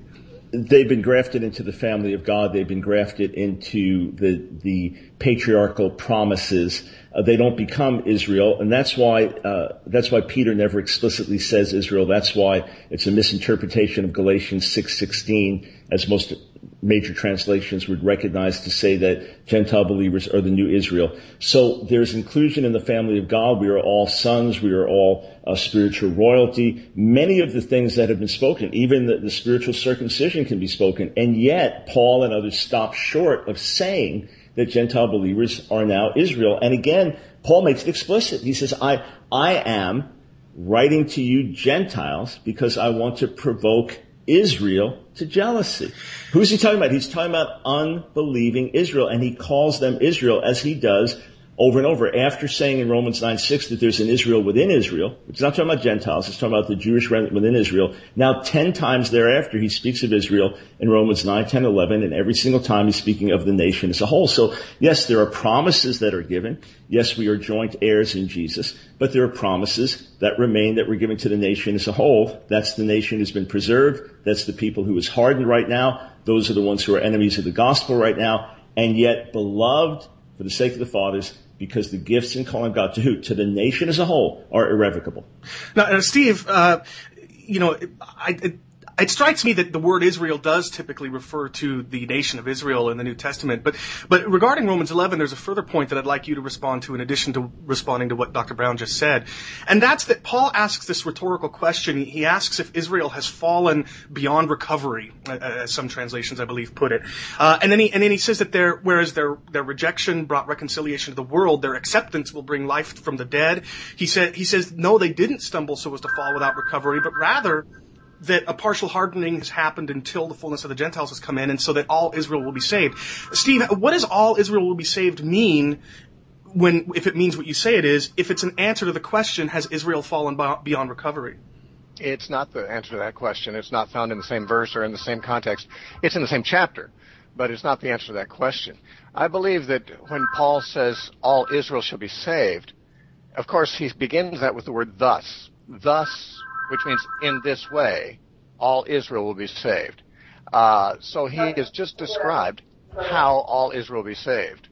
They've been grafted into the family of God. They've been grafted into the the patriarchal promises. Uh, they don't become Israel, and that's why uh, that's why Peter never explicitly says Israel. That's why it's a misinterpretation of Galatians six sixteen, as most major translations would recognize to say that Gentile believers are the new Israel. So there's inclusion in the family of God. We are all sons. We are all uh, spiritual royalty. Many of the things that have been spoken, even the, the spiritual circumcision can be spoken. And yet Paul and others stop short of saying that Gentile believers are now Israel. And again, Paul makes it explicit. He says, I, I am writing to you Gentiles because I want to provoke Israel to jealousy. Who's he talking about? He's talking about unbelieving Israel, and he calls them Israel as he does over and over after saying in Romans 9 6 that there's an Israel within Israel. It's not talking about Gentiles, it's talking about the Jewish remnant within Israel. Now, 10 times thereafter, he speaks of Israel in Romans 9, 10, 11, and every single time he's speaking of the nation as a whole. So, yes, there are promises that are given. Yes, we are joint heirs in Jesus, but there are promises that remain that were given to the nation as a whole. That's the nation who's been preserved. That's the people who is hardened right now. Those are the ones who are enemies of the gospel right now. And yet, beloved for the sake of the fathers, because the gifts and calling God to? To the nation as a whole are irrevocable. Now, uh, Steve, uh, you know, I, it, strikes me that the word Israel does typically refer to the nation of Israel in the New Testament. But, but regarding Romans 11, there's a further point that I'd like you to respond to in addition to responding to what Dr. Brown just said. And that's that Paul asks this rhetorical question. He asks if Israel has fallen beyond recovery, as some translations, I believe, put it. Uh, and then he, and then he says that their, whereas their, their rejection brought reconciliation to the world, their acceptance will bring life from the dead. He said, he says, no, they didn't stumble so as to fall without recovery, but rather, that a partial hardening has happened until the fullness of the Gentiles has come in, and so that all Israel will be saved. Steve, what does all Israel will be saved mean when, if it means what you say it is, if it's an answer to the question, has Israel fallen beyond recovery? It's not the answer to that question. It's not found in the same verse or in the same context. It's in the same chapter, but it's not the answer to that question. I believe that when Paul says all Israel shall be saved, of course he begins that with the word thus. Thus which means in this way, all Israel will be saved. Uh, so he has just described how all Israel will be saved.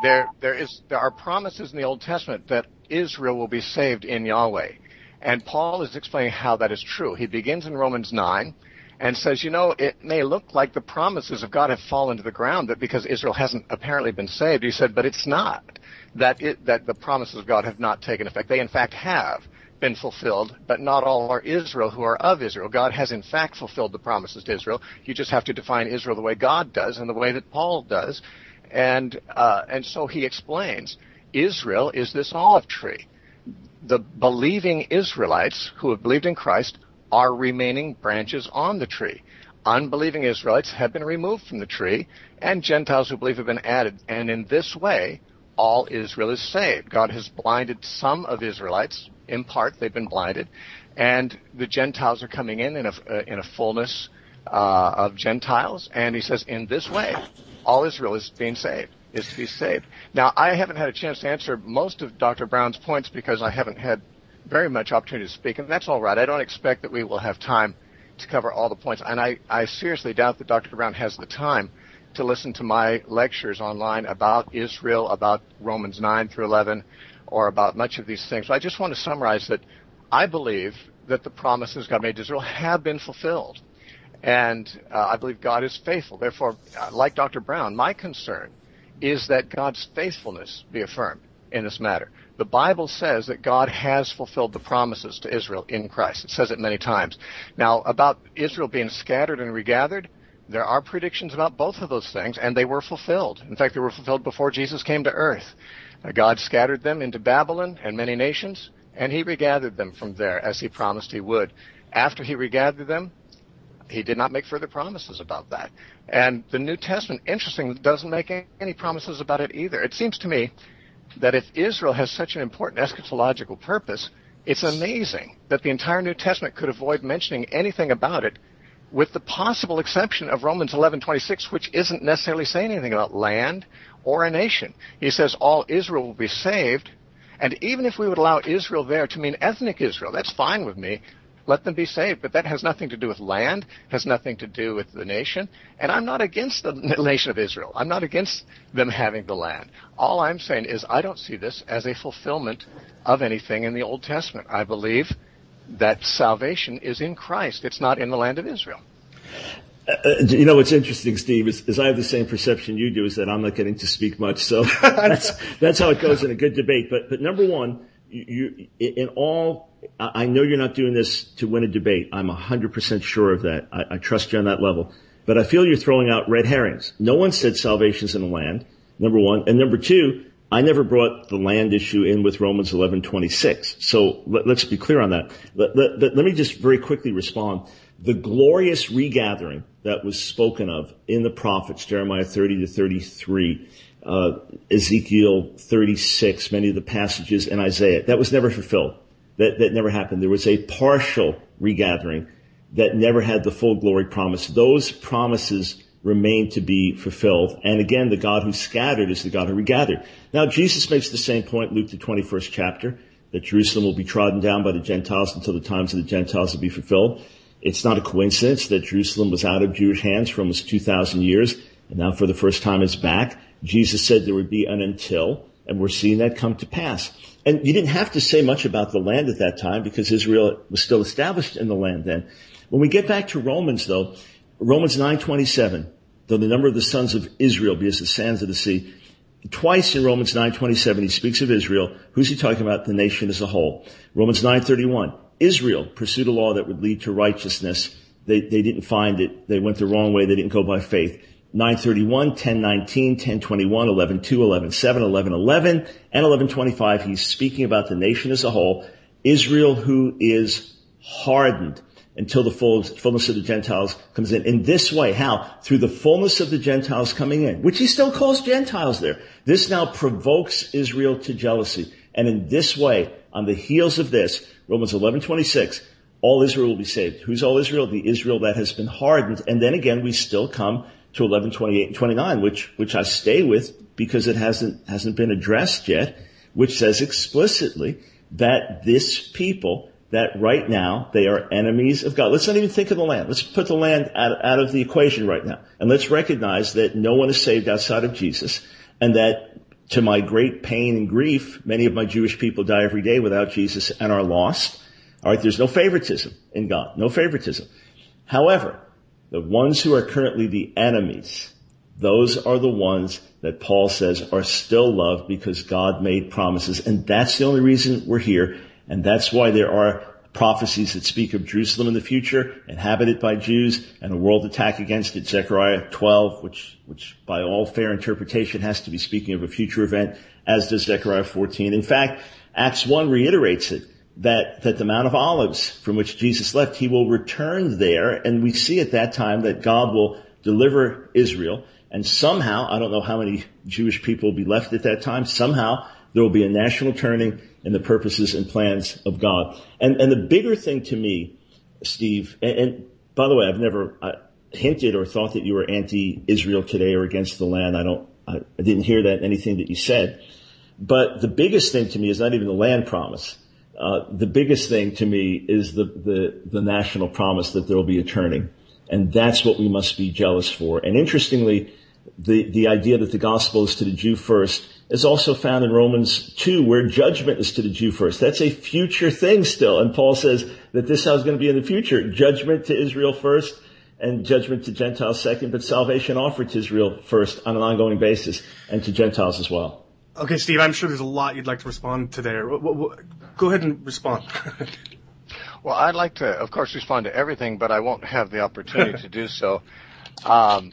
There, there is, there are promises in the Old Testament that Israel will be saved in Yahweh. And Paul is explaining how that is true. He begins in Romans 9 and says, you know, it may look like the promises of God have fallen to the ground that because Israel hasn't apparently been saved. He said, but it's not. That it, that the promises of God have not taken effect. They in fact have been fulfilled, but not all are Israel who are of Israel. God has in fact fulfilled the promises to Israel. You just have to define Israel the way God does and the way that Paul does. And, uh, and so he explains, Israel is this olive tree. The believing Israelites who have believed in Christ are remaining branches on the tree. Unbelieving Israelites have been removed from the tree, and Gentiles who believe have been added. And in this way, all Israel is saved. God has blinded some of Israelites, in part they've been blinded, and the Gentiles are coming in in a, uh, in a fullness uh, of Gentiles. And he says, in this way, all Israel is being saved, is to be saved. Now, I haven't had a chance to answer most of Dr. Brown's points because I haven't had very much opportunity to speak, and that's all right. I don't expect that we will have time to cover all the points, and I, I seriously doubt that Dr. Brown has the time to listen to my lectures online about Israel, about Romans 9 through 11, or about much of these things. But I just want to summarize that I believe that the promises God made to Israel have been fulfilled. And uh, I believe God is faithful. Therefore, uh, like Dr. Brown, my concern is that God's faithfulness be affirmed in this matter. The Bible says that God has fulfilled the promises to Israel in Christ. It says it many times. Now, about Israel being scattered and regathered, there are predictions about both of those things, and they were fulfilled. In fact, they were fulfilled before Jesus came to earth. Uh, God scattered them into Babylon and many nations, and he regathered them from there as he promised he would. After he regathered them, he did not make further promises about that. And the New Testament, interestingly, doesn't make any promises about it either. It seems to me that if Israel has such an important eschatological purpose, it's amazing that the entire New Testament could avoid mentioning anything about it with the possible exception of Romans 11:26 which isn't necessarily saying anything about land or a nation. He says all Israel will be saved, and even if we would allow Israel there to mean ethnic Israel, that's fine with me. Let them be saved, but that has nothing to do with land, has nothing to do with the nation. And I'm not against the nation of Israel. I'm not against them having the land. All I'm saying is I don't see this as a fulfillment of anything in the Old Testament. I believe that salvation is in Christ. It's not in the land of Israel. Uh, you know what's interesting, Steve, is, is, I have the same perception you do, is that I'm not getting to speak much. So that's that's how it goes in a good debate. But but number one, you, in all, I know you're not doing this to win a debate. I'm 100% sure of that. I, I trust you on that level. But I feel you're throwing out red herrings. No one said salvation's in the land, number one. And number two, I never brought the land issue in with Romans 11:26. So let, us be clear on that. Let, let, let, me just very quickly respond. The glorious regathering that was spoken of in the prophets, Jeremiah 30 to 33, uh, Ezekiel 36, many of the passages in Isaiah. That was never fulfilled. That, that never happened. There was a partial regathering that never had the full glory promise. Those promises remain to be fulfilled. And again, the God who scattered is the God who regathered. Now, Jesus makes the same point, Luke the 21st chapter, that Jerusalem will be trodden down by the Gentiles until the times of the Gentiles will be fulfilled. It's not a coincidence that Jerusalem was out of Jewish hands for almost 2,000 years, and now for the first time it's back. Jesus said there would be an until, and we're seeing that come to pass. And you didn't have to say much about the land at that time because Israel was still established in the land then. When we get back to Romans though, Romans 9:27, though the number of the sons of Israel be as the sands of the sea, twice in Romans 9:27 he speaks of Israel. Who's he talking about? The nation as a whole. Romans 9:31, Israel pursued a law that would lead to righteousness. They, they didn't find it. They went the wrong way. They didn't go by faith. 931, 1019, 1021, 11.2, 11.7, 11.11, and 11.25. He's speaking about the nation as a whole. Israel who is hardened until the fullness of the Gentiles comes in. In this way, how? Through the fullness of the Gentiles coming in, which he still calls Gentiles there. This now provokes Israel to jealousy. And in this way, on the heels of this, Romans 11:26, all Israel will be saved. Who's all Israel? The Israel that has been hardened. And then again, we still come to 11, 28, and 29, which, which I stay with because it hasn't, hasn't been addressed yet, which says explicitly that this people, that right now they are enemies of God. Let's not even think of the land. Let's put the land out, out of the equation right now. And let's recognize that no one is saved outside of Jesus and that to my great pain and grief, many of my Jewish people die every day without Jesus and are lost. All right. There's no favoritism in God. No favoritism. However, the ones who are currently the enemies, those are the ones that Paul says are still loved because God made promises. And that's the only reason we're here. And that's why there are prophecies that speak of Jerusalem in the future, inhabited by Jews, and a world attack against it. Zechariah 12, which, which by all fair interpretation has to be speaking of a future event, as does Zechariah 14. In fact, Acts 1 reiterates it that, that the Mount of Olives from which Jesus left, he will return there. And we see at that time that God will deliver Israel. And somehow, I don't know how many Jewish people will be left at that time, somehow there will be a national turning in the purposes and plans of God. And, and the bigger thing to me, Steve, and, and by the way, I've never I hinted or thought that you were anti-Israel today or against the land. I don't, I, I didn't hear that in anything that you said. But the biggest thing to me is not even the land promise. Uh, the biggest thing to me is the, the, the national promise that there will be a turning. And that's what we must be jealous for. And interestingly, the, the idea that the gospel is to the Jew first is also found in Romans 2 where judgment is to the Jew first. That's a future thing still. And Paul says that this is going to be in the future. Judgment to Israel first and judgment to Gentiles second, but salvation offered to Israel first on an ongoing basis and to Gentiles as well. Okay, Steve, I'm sure there's a lot you'd like to respond to there. Go ahead and respond. well, I'd like to, of course, respond to everything, but I won't have the opportunity to do so. Um,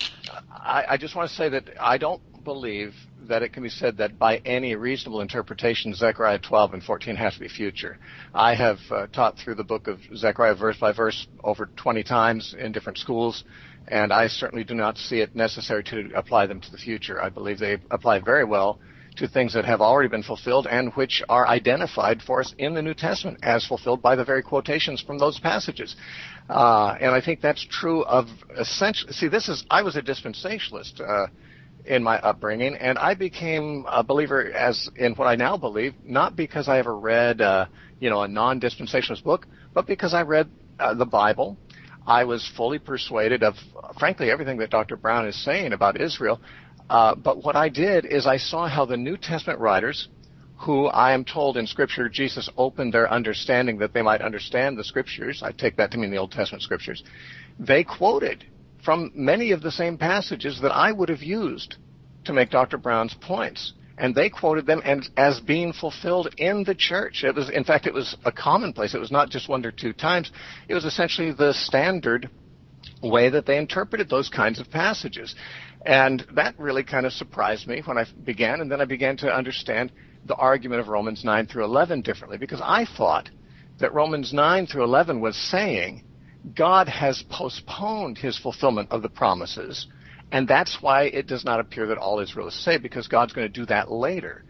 I, I just want to say that I don't believe that it can be said that by any reasonable interpretation, Zechariah 12 and 14 has to be future. I have uh, taught through the book of Zechariah verse by verse over 20 times in different schools, and I certainly do not see it necessary to apply them to the future. I believe they apply very well to things that have already been fulfilled and which are identified for us in the New Testament as fulfilled by the very quotations from those passages. Uh, and I think that's true of essentially. See, this is I was a dispensationalist. Uh, in my upbringing, and I became a believer as in what I now believe, not because I ever read, uh, you know, a non-dispensationalist book, but because I read uh, the Bible. I was fully persuaded of, frankly, everything that Dr. Brown is saying about Israel. Uh, but what I did is I saw how the New Testament writers, who I am told in Scripture Jesus opened their understanding that they might understand the Scriptures. I take that to mean the Old Testament Scriptures. They quoted from many of the same passages that I would have used to make Dr. Brown's points. And they quoted them as, being fulfilled in the church. It was, in fact, it was a commonplace. It was not just one or two times. It was essentially the standard way that they interpreted those kinds of passages. And that really kind of surprised me when I began, and then I began to understand the argument of Romans 9 through 11 differently, because I thought that Romans 9 through 11 was saying God has postponed his fulfillment of the promises, and that's why it does not appear that all Israel is saved, because God's going to do that later.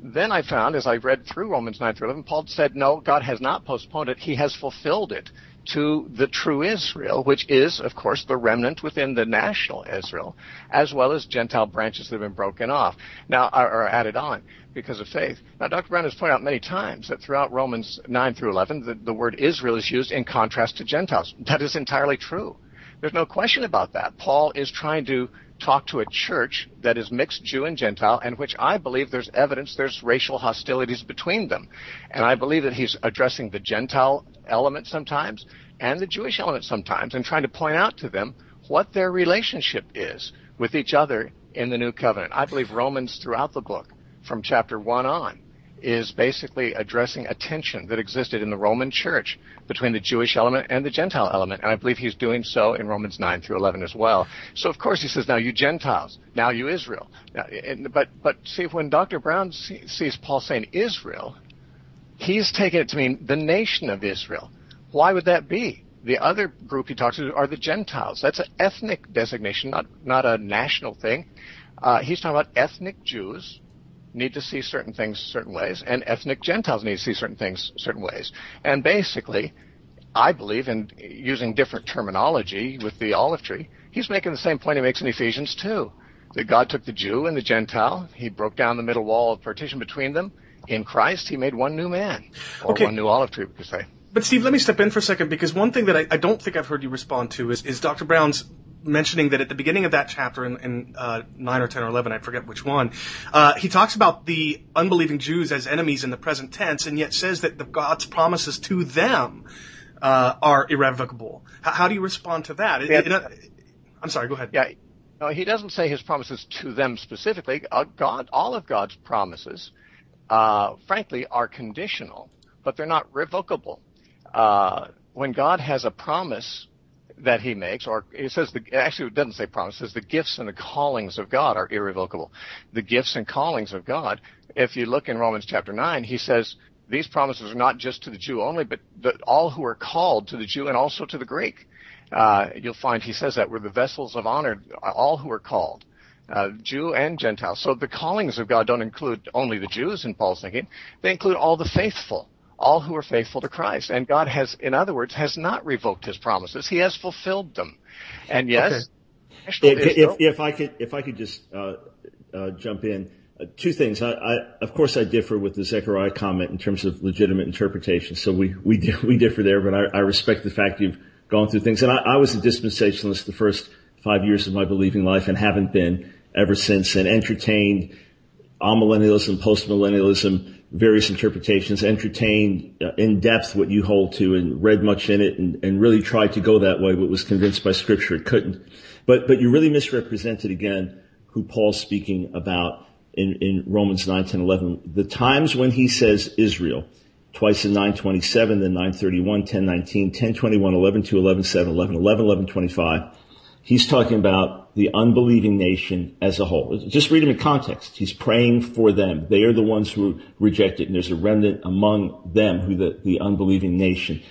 Then I found, as I read through Romans 9 through 11, Paul said, no, God has not postponed it. He has fulfilled it to the true Israel, which is, of course, the remnant within the national Israel, as well as Gentile branches that have been broken off, now are, added on because of faith. Now, Dr. Brown has pointed out many times that throughout Romans 9 through 11, the, the word Israel is used in contrast to Gentiles. That is entirely true. There's no question about that. Paul is trying to talk to a church that is mixed Jew and Gentile, and which I believe there's evidence there's racial hostilities between them. And I believe that he's addressing the Gentile element sometimes and the Jewish element sometimes and trying to point out to them what their relationship is with each other in the new covenant. I believe Romans throughout the book, from chapter 1 on, is basically addressing a tension that existed in the Roman church between the Jewish element and the Gentile element. And I believe he's doing so in Romans 9 through 11 as well. So of course he says, now you Gentiles, now you Israel. Now, and, but, but see, when Dr. Brown see, sees Paul saying Israel, he's taking it to mean the nation of Israel. Why would that be? The other group he talks to are the Gentiles. That's an ethnic designation, not, not a national thing. Uh, he's talking about ethnic Jews need to see certain things certain ways, and ethnic Gentiles need to see certain things certain ways. And basically, I believe in using different terminology with the olive tree. He's making the same point he makes in Ephesians 2 that God took the Jew and the Gentile, he broke down the middle wall of partition between them. In Christ, he made one new man, or okay. one new olive tree, we could say. But Steve, let me step in for a second because one thing that I, I don't think I've heard you respond to is, is Dr. Brown's mentioning that at the beginning of that chapter in, in uh, 9 or 10 or 11, I forget which one, uh, he talks about the unbelieving Jews as enemies in the present tense and yet says that the, God's promises to them uh, are irrevocable. How, how, do you respond to that? Yeah. It, it, I'm sorry, go ahead. Yeah. No, he doesn't say his promises to them specifically. Uh, God, all of God's promises, uh, frankly, are conditional, but they're not revocable. Uh, when God has a promise that he makes, or he says the, actually it doesn't say promise, it says the gifts and the callings of God are irrevocable. The gifts and callings of God, if you look in Romans chapter 9, he says these promises are not just to the Jew only, but the, all who are called to the Jew and also to the Greek. Uh, you'll find he says that we're the vessels of honor, all who are called. Uh, Jew and Gentile. So the callings of God don't include only the Jews in Paul's thinking. They include all the faithful all who are faithful to Christ. And God has, in other words, has not revoked his promises. He has fulfilled them. And yes, okay. if, if, if, I could, if I could just uh, uh, jump in, uh, two things. I, I, of course, I differ with the Zechariah comment in terms of legitimate interpretation. So we we we differ there, but I, I respect the fact you've gone through things. And I, I was a dispensationalist the first five years of my believing life, and haven't been ever since, and entertained amillennialism, postmillennialism, various interpretations, entertained uh, in depth what you hold to and read much in it and, and really tried to go that way, but was convinced by scripture it couldn't. But, but you really misrepresented again who Paul's speaking about in, in Romans 9, 10, 11. The times when he says Israel, twice in 927, then 931, 1019, 1021, 11 2, 11 7, 11 11, 11 25. He's talking about the unbelieving nation as a whole. Just read him in context. He's praying for them. They are the ones who reject it, and there's a remnant among them who the, the unbelieving nation.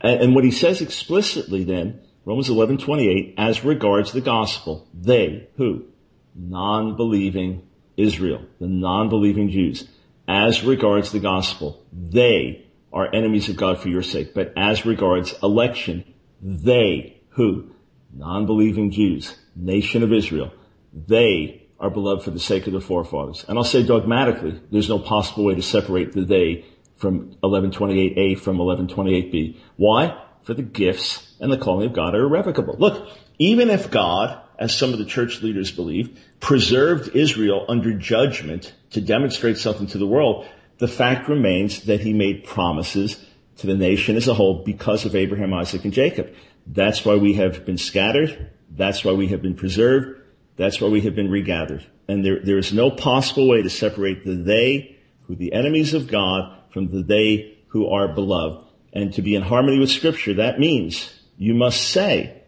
And, and what he says explicitly then, Romans 11, 28, as regards the gospel, they, who? Non-believing Israel, the non-believing Jews as regards the gospel, they are enemies of God for your sake. But as regards election, they who? Non-believing Jews, nation of Israel, they are beloved for the sake of their forefathers. And I'll say dogmatically, there's no possible way to separate the they from 1128a from 1128b. Why? For the gifts and the calling of God are irrevocable. Look, even if God, as some of the church leaders believe, preserved Israel under judgment to demonstrate something to the world, the fact remains that he made promises to the nation as a whole because of Abraham, Isaac, and Jacob. That's why we have been scattered. That's why we have been preserved. That's why we have been regathered. And there, there is no possible way to separate the they, who are the enemies of God, from the they who are beloved. And to be in harmony with scripture, that means you must say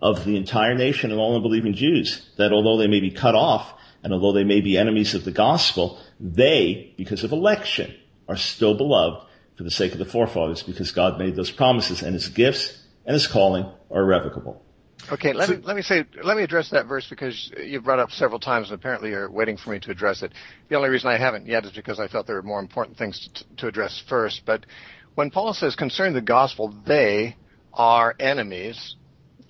of the entire nation and all unbelieving Jews that although they may be cut off, and although they may be enemies of the gospel, they, because of election, are still beloved for the sake of the forefathers because God made those promises and his gifts and his calling are irrevocable. Okay, let so, me let me say let me address that verse because you've brought up several times and apparently you're waiting for me to address it. The only reason I haven't yet is because I felt there were more important things to, to address first. But when Paul says concerning the gospel, they are enemies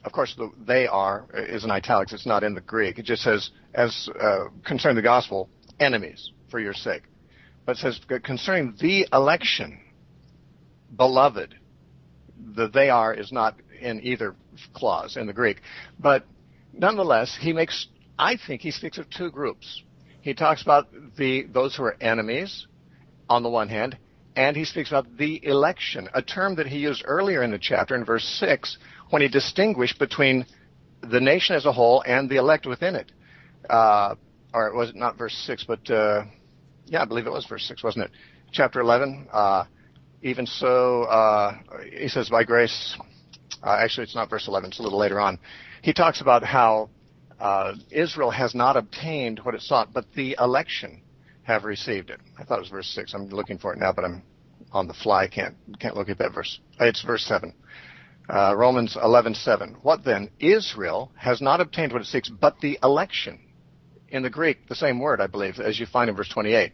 of course, the, they are is in italics. It's not in the Greek. It just says, as uh, concerning the gospel, enemies for your sake. But it says concerning the election, beloved. The they are is not in either clause in the Greek, but nonetheless, he makes. I think he speaks of two groups. He talks about the those who are enemies, on the one hand, and he speaks about the election, a term that he used earlier in the chapter in verse six when he distinguished between the nation as a whole and the elect within it. Uh, or was it not verse 6, but, uh, yeah, I believe it was verse 6, wasn't it? Chapter 11, uh, even so, uh, he says, by grace, uh, actually it's not verse 11, it's a little later on. He talks about how uh, Israel has not obtained what it sought, but the election have received it. I thought it was verse 6. I'm looking for it now, but I'm on the fly. Can't, can't look at that verse. It's verse 7. Uh, Romans 11:7. What then? Israel has not obtained what it seeks, but the election. In the Greek, the same word, I believe, as you find in verse 28.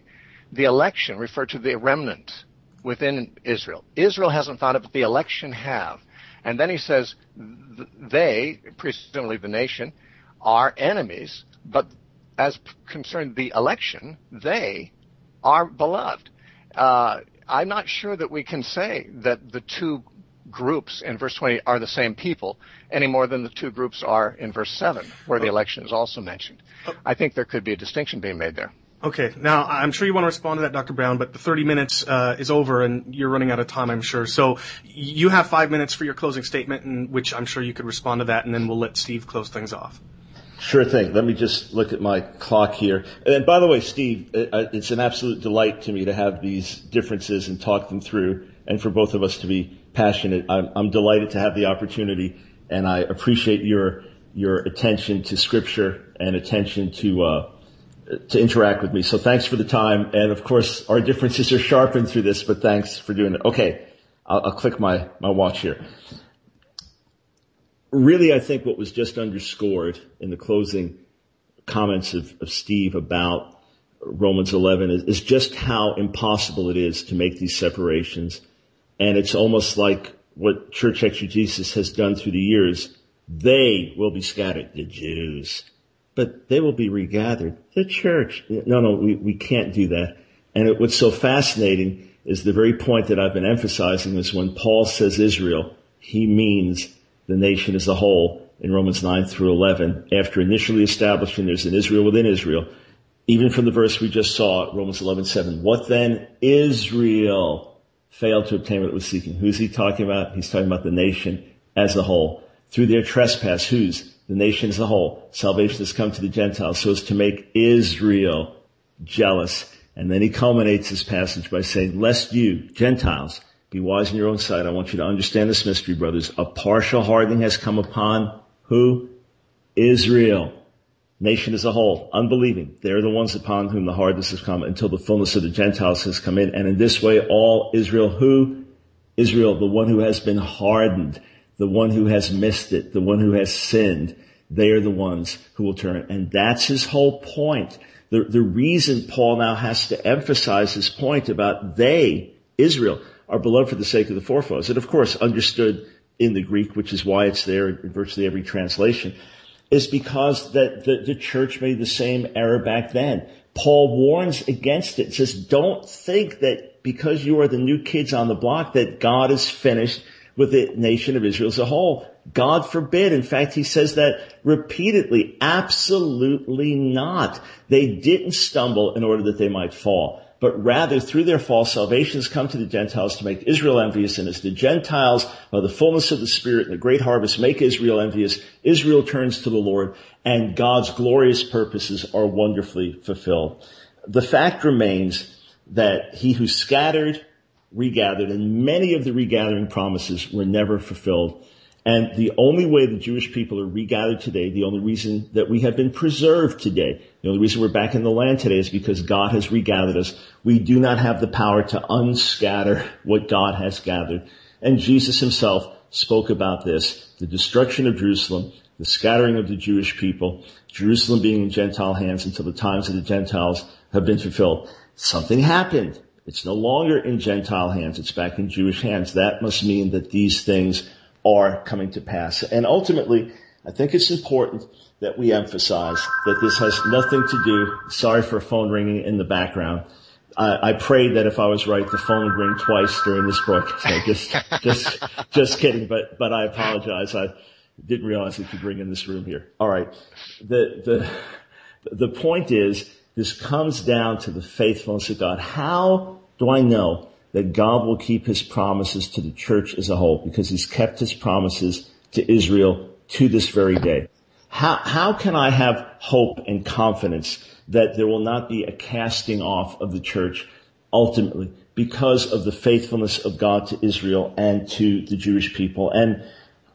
The election referred to the remnant within Israel. Israel hasn't found it, but the election have. And then he says, they, presumably the nation, are enemies, but as concerned the election, they are beloved. Uh, I'm not sure that we can say that the two groups in verse 20 are the same people any more than the two groups are in verse 7, where the election is also mentioned. I think there could be a distinction being made there. Okay. Now, I'm sure you want to respond to that, Dr. Brown, but the 30 minutes uh, is over and you're running out of time, I'm sure. So you have five minutes for your closing statement, in which I'm sure you could respond to that, and then we'll let Steve close things off. Sure thing. Let me just look at my clock here. And by the way, Steve, it's an absolute delight to me to have these differences and talk them through, and for both of us to be passionate. I'm, I'm delighted to have the opportunity, and I appreciate your your attention to Scripture and attention to uh, to interact with me. So thanks for the time, and of course our differences are sharpened through this. But thanks for doing it. Okay, I'll, I'll click my my watch here. Really, I think what was just underscored in the closing comments of, of Steve about Romans 11 is, is just how impossible it is to make these separations and it's almost like what church exegesis has done through the years. They will be scattered, the Jews, but they will be regathered, the church. No, no, we, we can't do that. And it, what's so fascinating is the very point that I've been emphasizing is when Paul says Israel, he means the nation as a whole in Romans 9 through 11. After initially establishing there's an Israel within Israel, even from the verse we just saw, Romans 11:7. What then? Israel failed to obtain what it was seeking. Who's he talking about? He's talking about the nation as a whole. Through their trespass, whose? The nation as a whole. Salvation has come to the Gentiles so as to make Israel jealous. And then he culminates his passage by saying, lest you, Gentiles, be wise in your own sight. I want you to understand this mystery, brothers. A partial hardening has come upon who? Israel. Nation as a whole, unbelieving. They're the ones upon whom the hardness has come until the fullness of the Gentiles has come in. And in this way, all Israel who? Israel, the one who has been hardened, the one who has missed it, the one who has sinned, they are the ones who will turn. And that's his whole point. The, the reason Paul now has to emphasize his point about they, Israel, are beloved for the sake of the forefathers. And of course, understood in the Greek, which is why it's there in virtually every translation, is because that the, the church made the same error back then. Paul warns against it. Says, don't think that because you are the new kids on the block that God is finished with the nation of Israel as a whole. God forbid. In fact, he says that repeatedly. Absolutely not. They didn't stumble in order that they might fall but rather through their fall, salvation has come to the Gentiles to make Israel envious. And as the Gentiles, by the fullness of the Spirit and the great harvest, make Israel envious, Israel turns to the Lord and God's glorious purposes are wonderfully fulfilled. The fact remains that he who scattered, regathered, and many of the regathering promises were never fulfilled. And the only way the Jewish people are regathered today, the only reason that we have been preserved today, the only reason we're back in the land today is because God has regathered us. We do not have the power to unscatter what God has gathered. And Jesus himself spoke about this, the destruction of Jerusalem, the scattering of the Jewish people, Jerusalem being in Gentile hands until the times of the Gentiles have been fulfilled. Something happened. It's no longer in Gentile hands. It's back in Jewish hands. That must mean that these things are coming to pass. And ultimately, I think it's important that we emphasize that this has nothing to do, sorry for a phone ringing in the background. I, I prayed that if I was right, the phone would ring twice during this. So just, just, just kidding, but, but I apologize. I didn't realize it could ring in this room here. All right. The, the, the point is, this comes down to the faithfulness of God. How do I know that God will keep his promises to the church as a whole because he's kept his promises to Israel to this very day. How, how can I have hope and confidence that there will not be a casting off of the church ultimately because of the faithfulness of God to Israel and to the Jewish people? And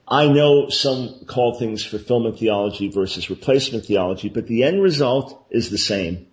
I know some call things fulfillment theology versus replacement theology, but the end result is the same.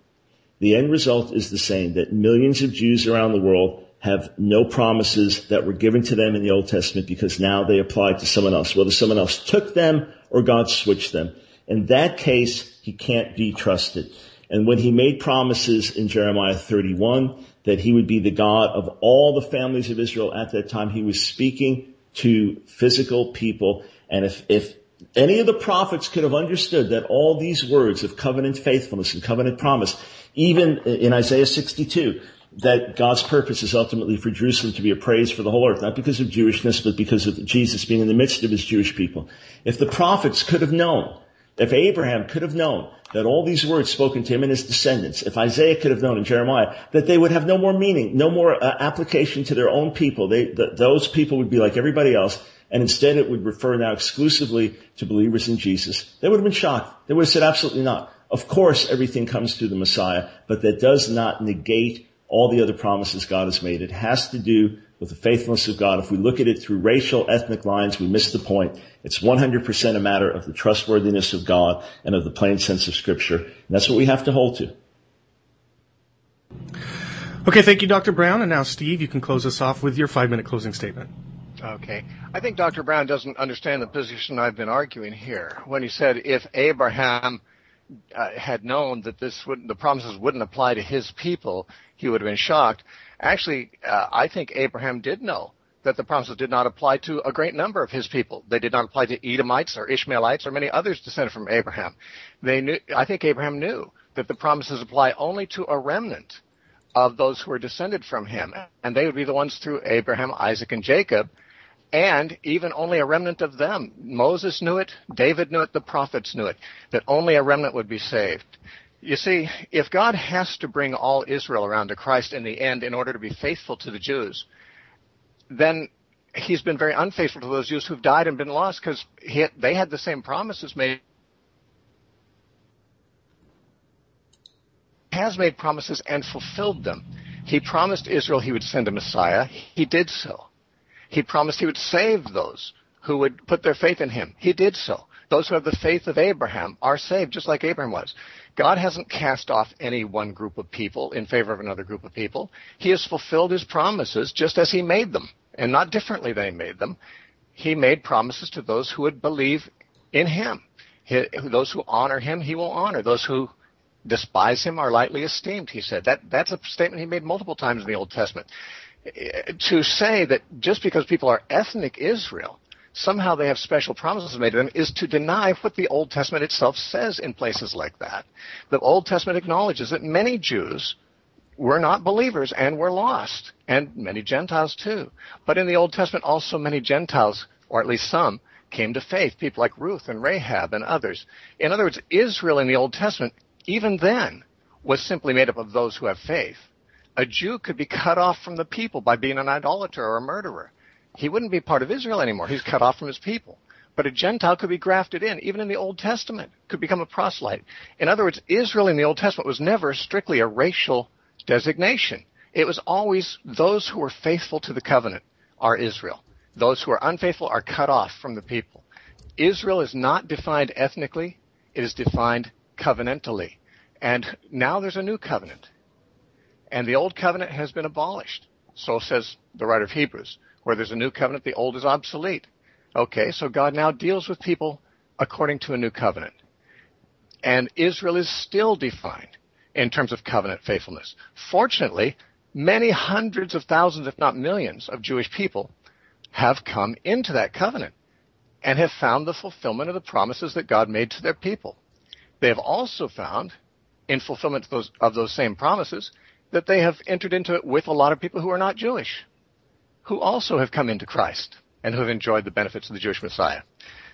The end result is the same, that millions of Jews around the world have no promises that were given to them in the Old Testament because now they apply to someone else, whether someone else took them or God switched them. In that case, he can't be trusted. And when he made promises in Jeremiah 31 that he would be the God of all the families of Israel at that time, he was speaking to physical people. And if, if any of the prophets could have understood that all these words of covenant faithfulness and covenant promise, even in Isaiah 62, that God's purpose is ultimately for Jerusalem to be a praise for the whole earth, not because of Jewishness, but because of Jesus being in the midst of his Jewish people. If the prophets could have known, if Abraham could have known that all these words spoken to him and his descendants, if Isaiah could have known in Jeremiah, that they would have no more meaning, no more uh, application to their own people, they, th- those people would be like everybody else, and instead it would refer now exclusively to believers in Jesus, they would have been shocked. They would have said absolutely not. Of course everything comes through the Messiah, but that does not negate all the other promises God has made. It has to do with the faithfulness of God. If we look at it through racial, ethnic lines, we miss the point. It's 100% a matter of the trustworthiness of God and of the plain sense of Scripture. And that's what we have to hold to. Okay, thank you, Dr. Brown. And now, Steve, you can close us off with your five minute closing statement. Okay. I think Dr. Brown doesn't understand the position I've been arguing here when he said if Abraham uh, had known that this would the promises wouldn't apply to his people, he would have been shocked. Actually, uh, I think Abraham did know that the promises did not apply to a great number of his people. They did not apply to Edomites or Ishmaelites or many others descended from Abraham. They knew, I think Abraham knew that the promises apply only to a remnant of those who are descended from him, and they would be the ones through Abraham, Isaac, and Jacob and even only a remnant of them. Moses knew it, David knew it, the prophets knew it, that only a remnant would be saved. You see, if God has to bring all Israel around to Christ in the end in order to be faithful to the Jews, then he's been very unfaithful to those Jews who've died and been lost because they had the same promises made. Has made promises and fulfilled them. He promised Israel he would send a Messiah. He did so. He promised he would save those who would put their faith in him. He did so. Those who have the faith of Abraham are saved, just like Abraham was. God hasn't cast off any one group of people in favor of another group of people. He has fulfilled his promises just as he made them, and not differently than he made them. He made promises to those who would believe in him. He, those who honor him, he will honor. Those who despise him are lightly esteemed, he said. That, that's a statement he made multiple times in the Old Testament. To say that just because people are ethnic Israel, somehow they have special promises made to them is to deny what the Old Testament itself says in places like that. The Old Testament acknowledges that many Jews were not believers and were lost, and many Gentiles too. But in the Old Testament, also many Gentiles, or at least some, came to faith, people like Ruth and Rahab and others. In other words, Israel in the Old Testament, even then, was simply made up of those who have faith. A Jew could be cut off from the people by being an idolater or a murderer he wouldn't be part of Israel anymore. He's cut off from his people. But a Gentile could be grafted in, even in the Old Testament, could become a proselyte. In other words, Israel in the Old Testament was never strictly a racial designation. It was always those who were faithful to the covenant are Israel. Those who are unfaithful are cut off from the people. Israel is not defined ethnically, it is defined covenantally. And now there's a new covenant. And the old covenant has been abolished. So says the writer of Hebrews. Where there's a new covenant, the old is obsolete. Okay, so God now deals with people according to a new covenant. And Israel is still defined in terms of covenant faithfulness. Fortunately, many hundreds of thousands, if not millions, of Jewish people have come into that covenant and have found the fulfillment of the promises that God made to their people. They have also found, in fulfillment of those, of those same promises, that they have entered into it with a lot of people who are not Jewish who also have come into Christ and who have enjoyed the benefits of the Jewish Messiah.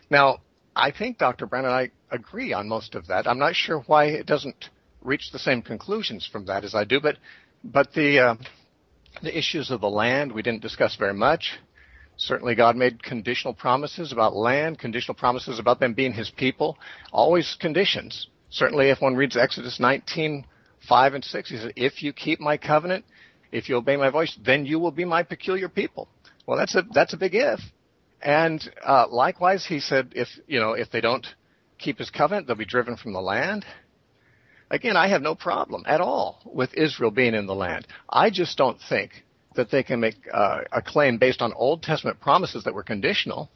Now, I think Dr. Brown and I agree on most of that. I'm not sure why it doesn't reach the same conclusions from that as I do, but but the uh, the issues of the land we didn't discuss very much. Certainly, God made conditional promises about land, conditional promises about them being His people, always conditions. Certainly, if one reads Exodus 19, 5 and 6, he said, If you keep my covenant, if you obey my voice, then you will be my peculiar people. Well, that's a that's a big if. And uh, likewise, he said, if you know, if they don't keep his covenant, they'll be driven from the land. Again, I have no problem at all with Israel being in the land. I just don't think that they can make uh, a claim based on Old Testament promises that were conditional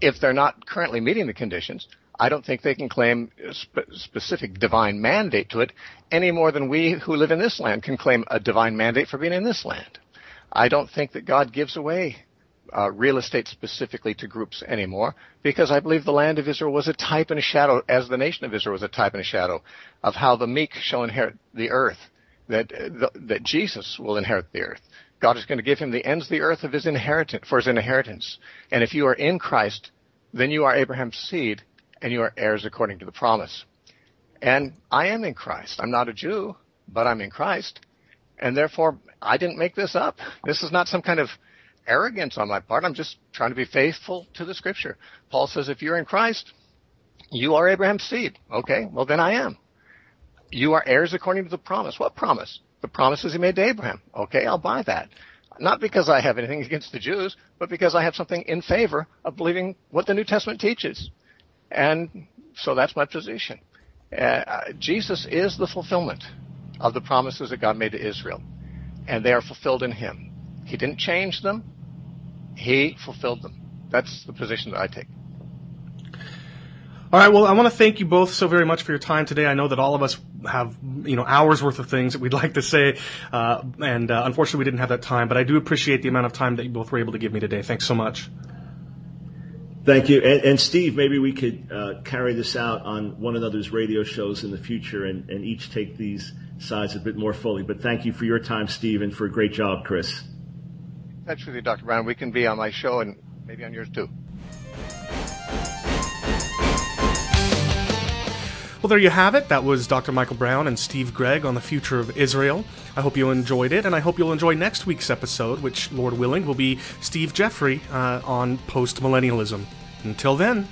if they're not currently meeting the conditions. I don't think they can claim a spe- specific divine mandate to it any more than we who live in this land can claim a divine mandate for being in this land. I don't think that God gives away uh, real estate specifically to groups anymore because I believe the land of Israel was a type and a shadow, as the nation of Israel was a type and a shadow of how the meek shall inherit the earth, that, uh, that Jesus will inherit the earth. God is going to give him the ends of the earth of his inheritance, for his inheritance. And if you are in Christ, then you are Abraham's seed and you are heirs according to the promise. And I am in Christ. I'm not a Jew, but I'm in Christ. And therefore, I didn't make this up. This is not some kind of arrogance on my part. I'm just trying to be faithful to the scripture. Paul says, if you're in Christ, you are Abraham's seed. Okay, well then I am. You are heirs according to the promise. What promise? The promises he made to Abraham. Okay, I'll buy that. Not because I have anything against the Jews, but because I have something in favor of believing what the New Testament teaches. And so that's my position. Uh, Jesus is the fulfillment of the promises that God made to Israel, and they are fulfilled in Him. He didn't change them, He fulfilled them. That's the position that I take. All right. Well, I want to thank you both so very much for your time today. I know that all of us have, you know, hours worth of things that we'd like to say, uh, and uh, unfortunately we didn't have that time. But I do appreciate the amount of time that you both were able to give me today. Thanks so much. Thank you. And, Steve, maybe we could uh, carry this out on one another's radio shows in the future and, and each take these sides a bit more fully. But thank you for your time, Steve, and for a great job, Chris. That's with you, Dr. Brown. We can be on my show and maybe on yours too. Well, there you have it. That was Dr. Michael Brown and Steve Gregg on the future of Israel. I hope you enjoyed it, and I hope you'll enjoy next week's episode, which, Lord willing, will be Steve Jeffrey uh, on post millennialism. Until then,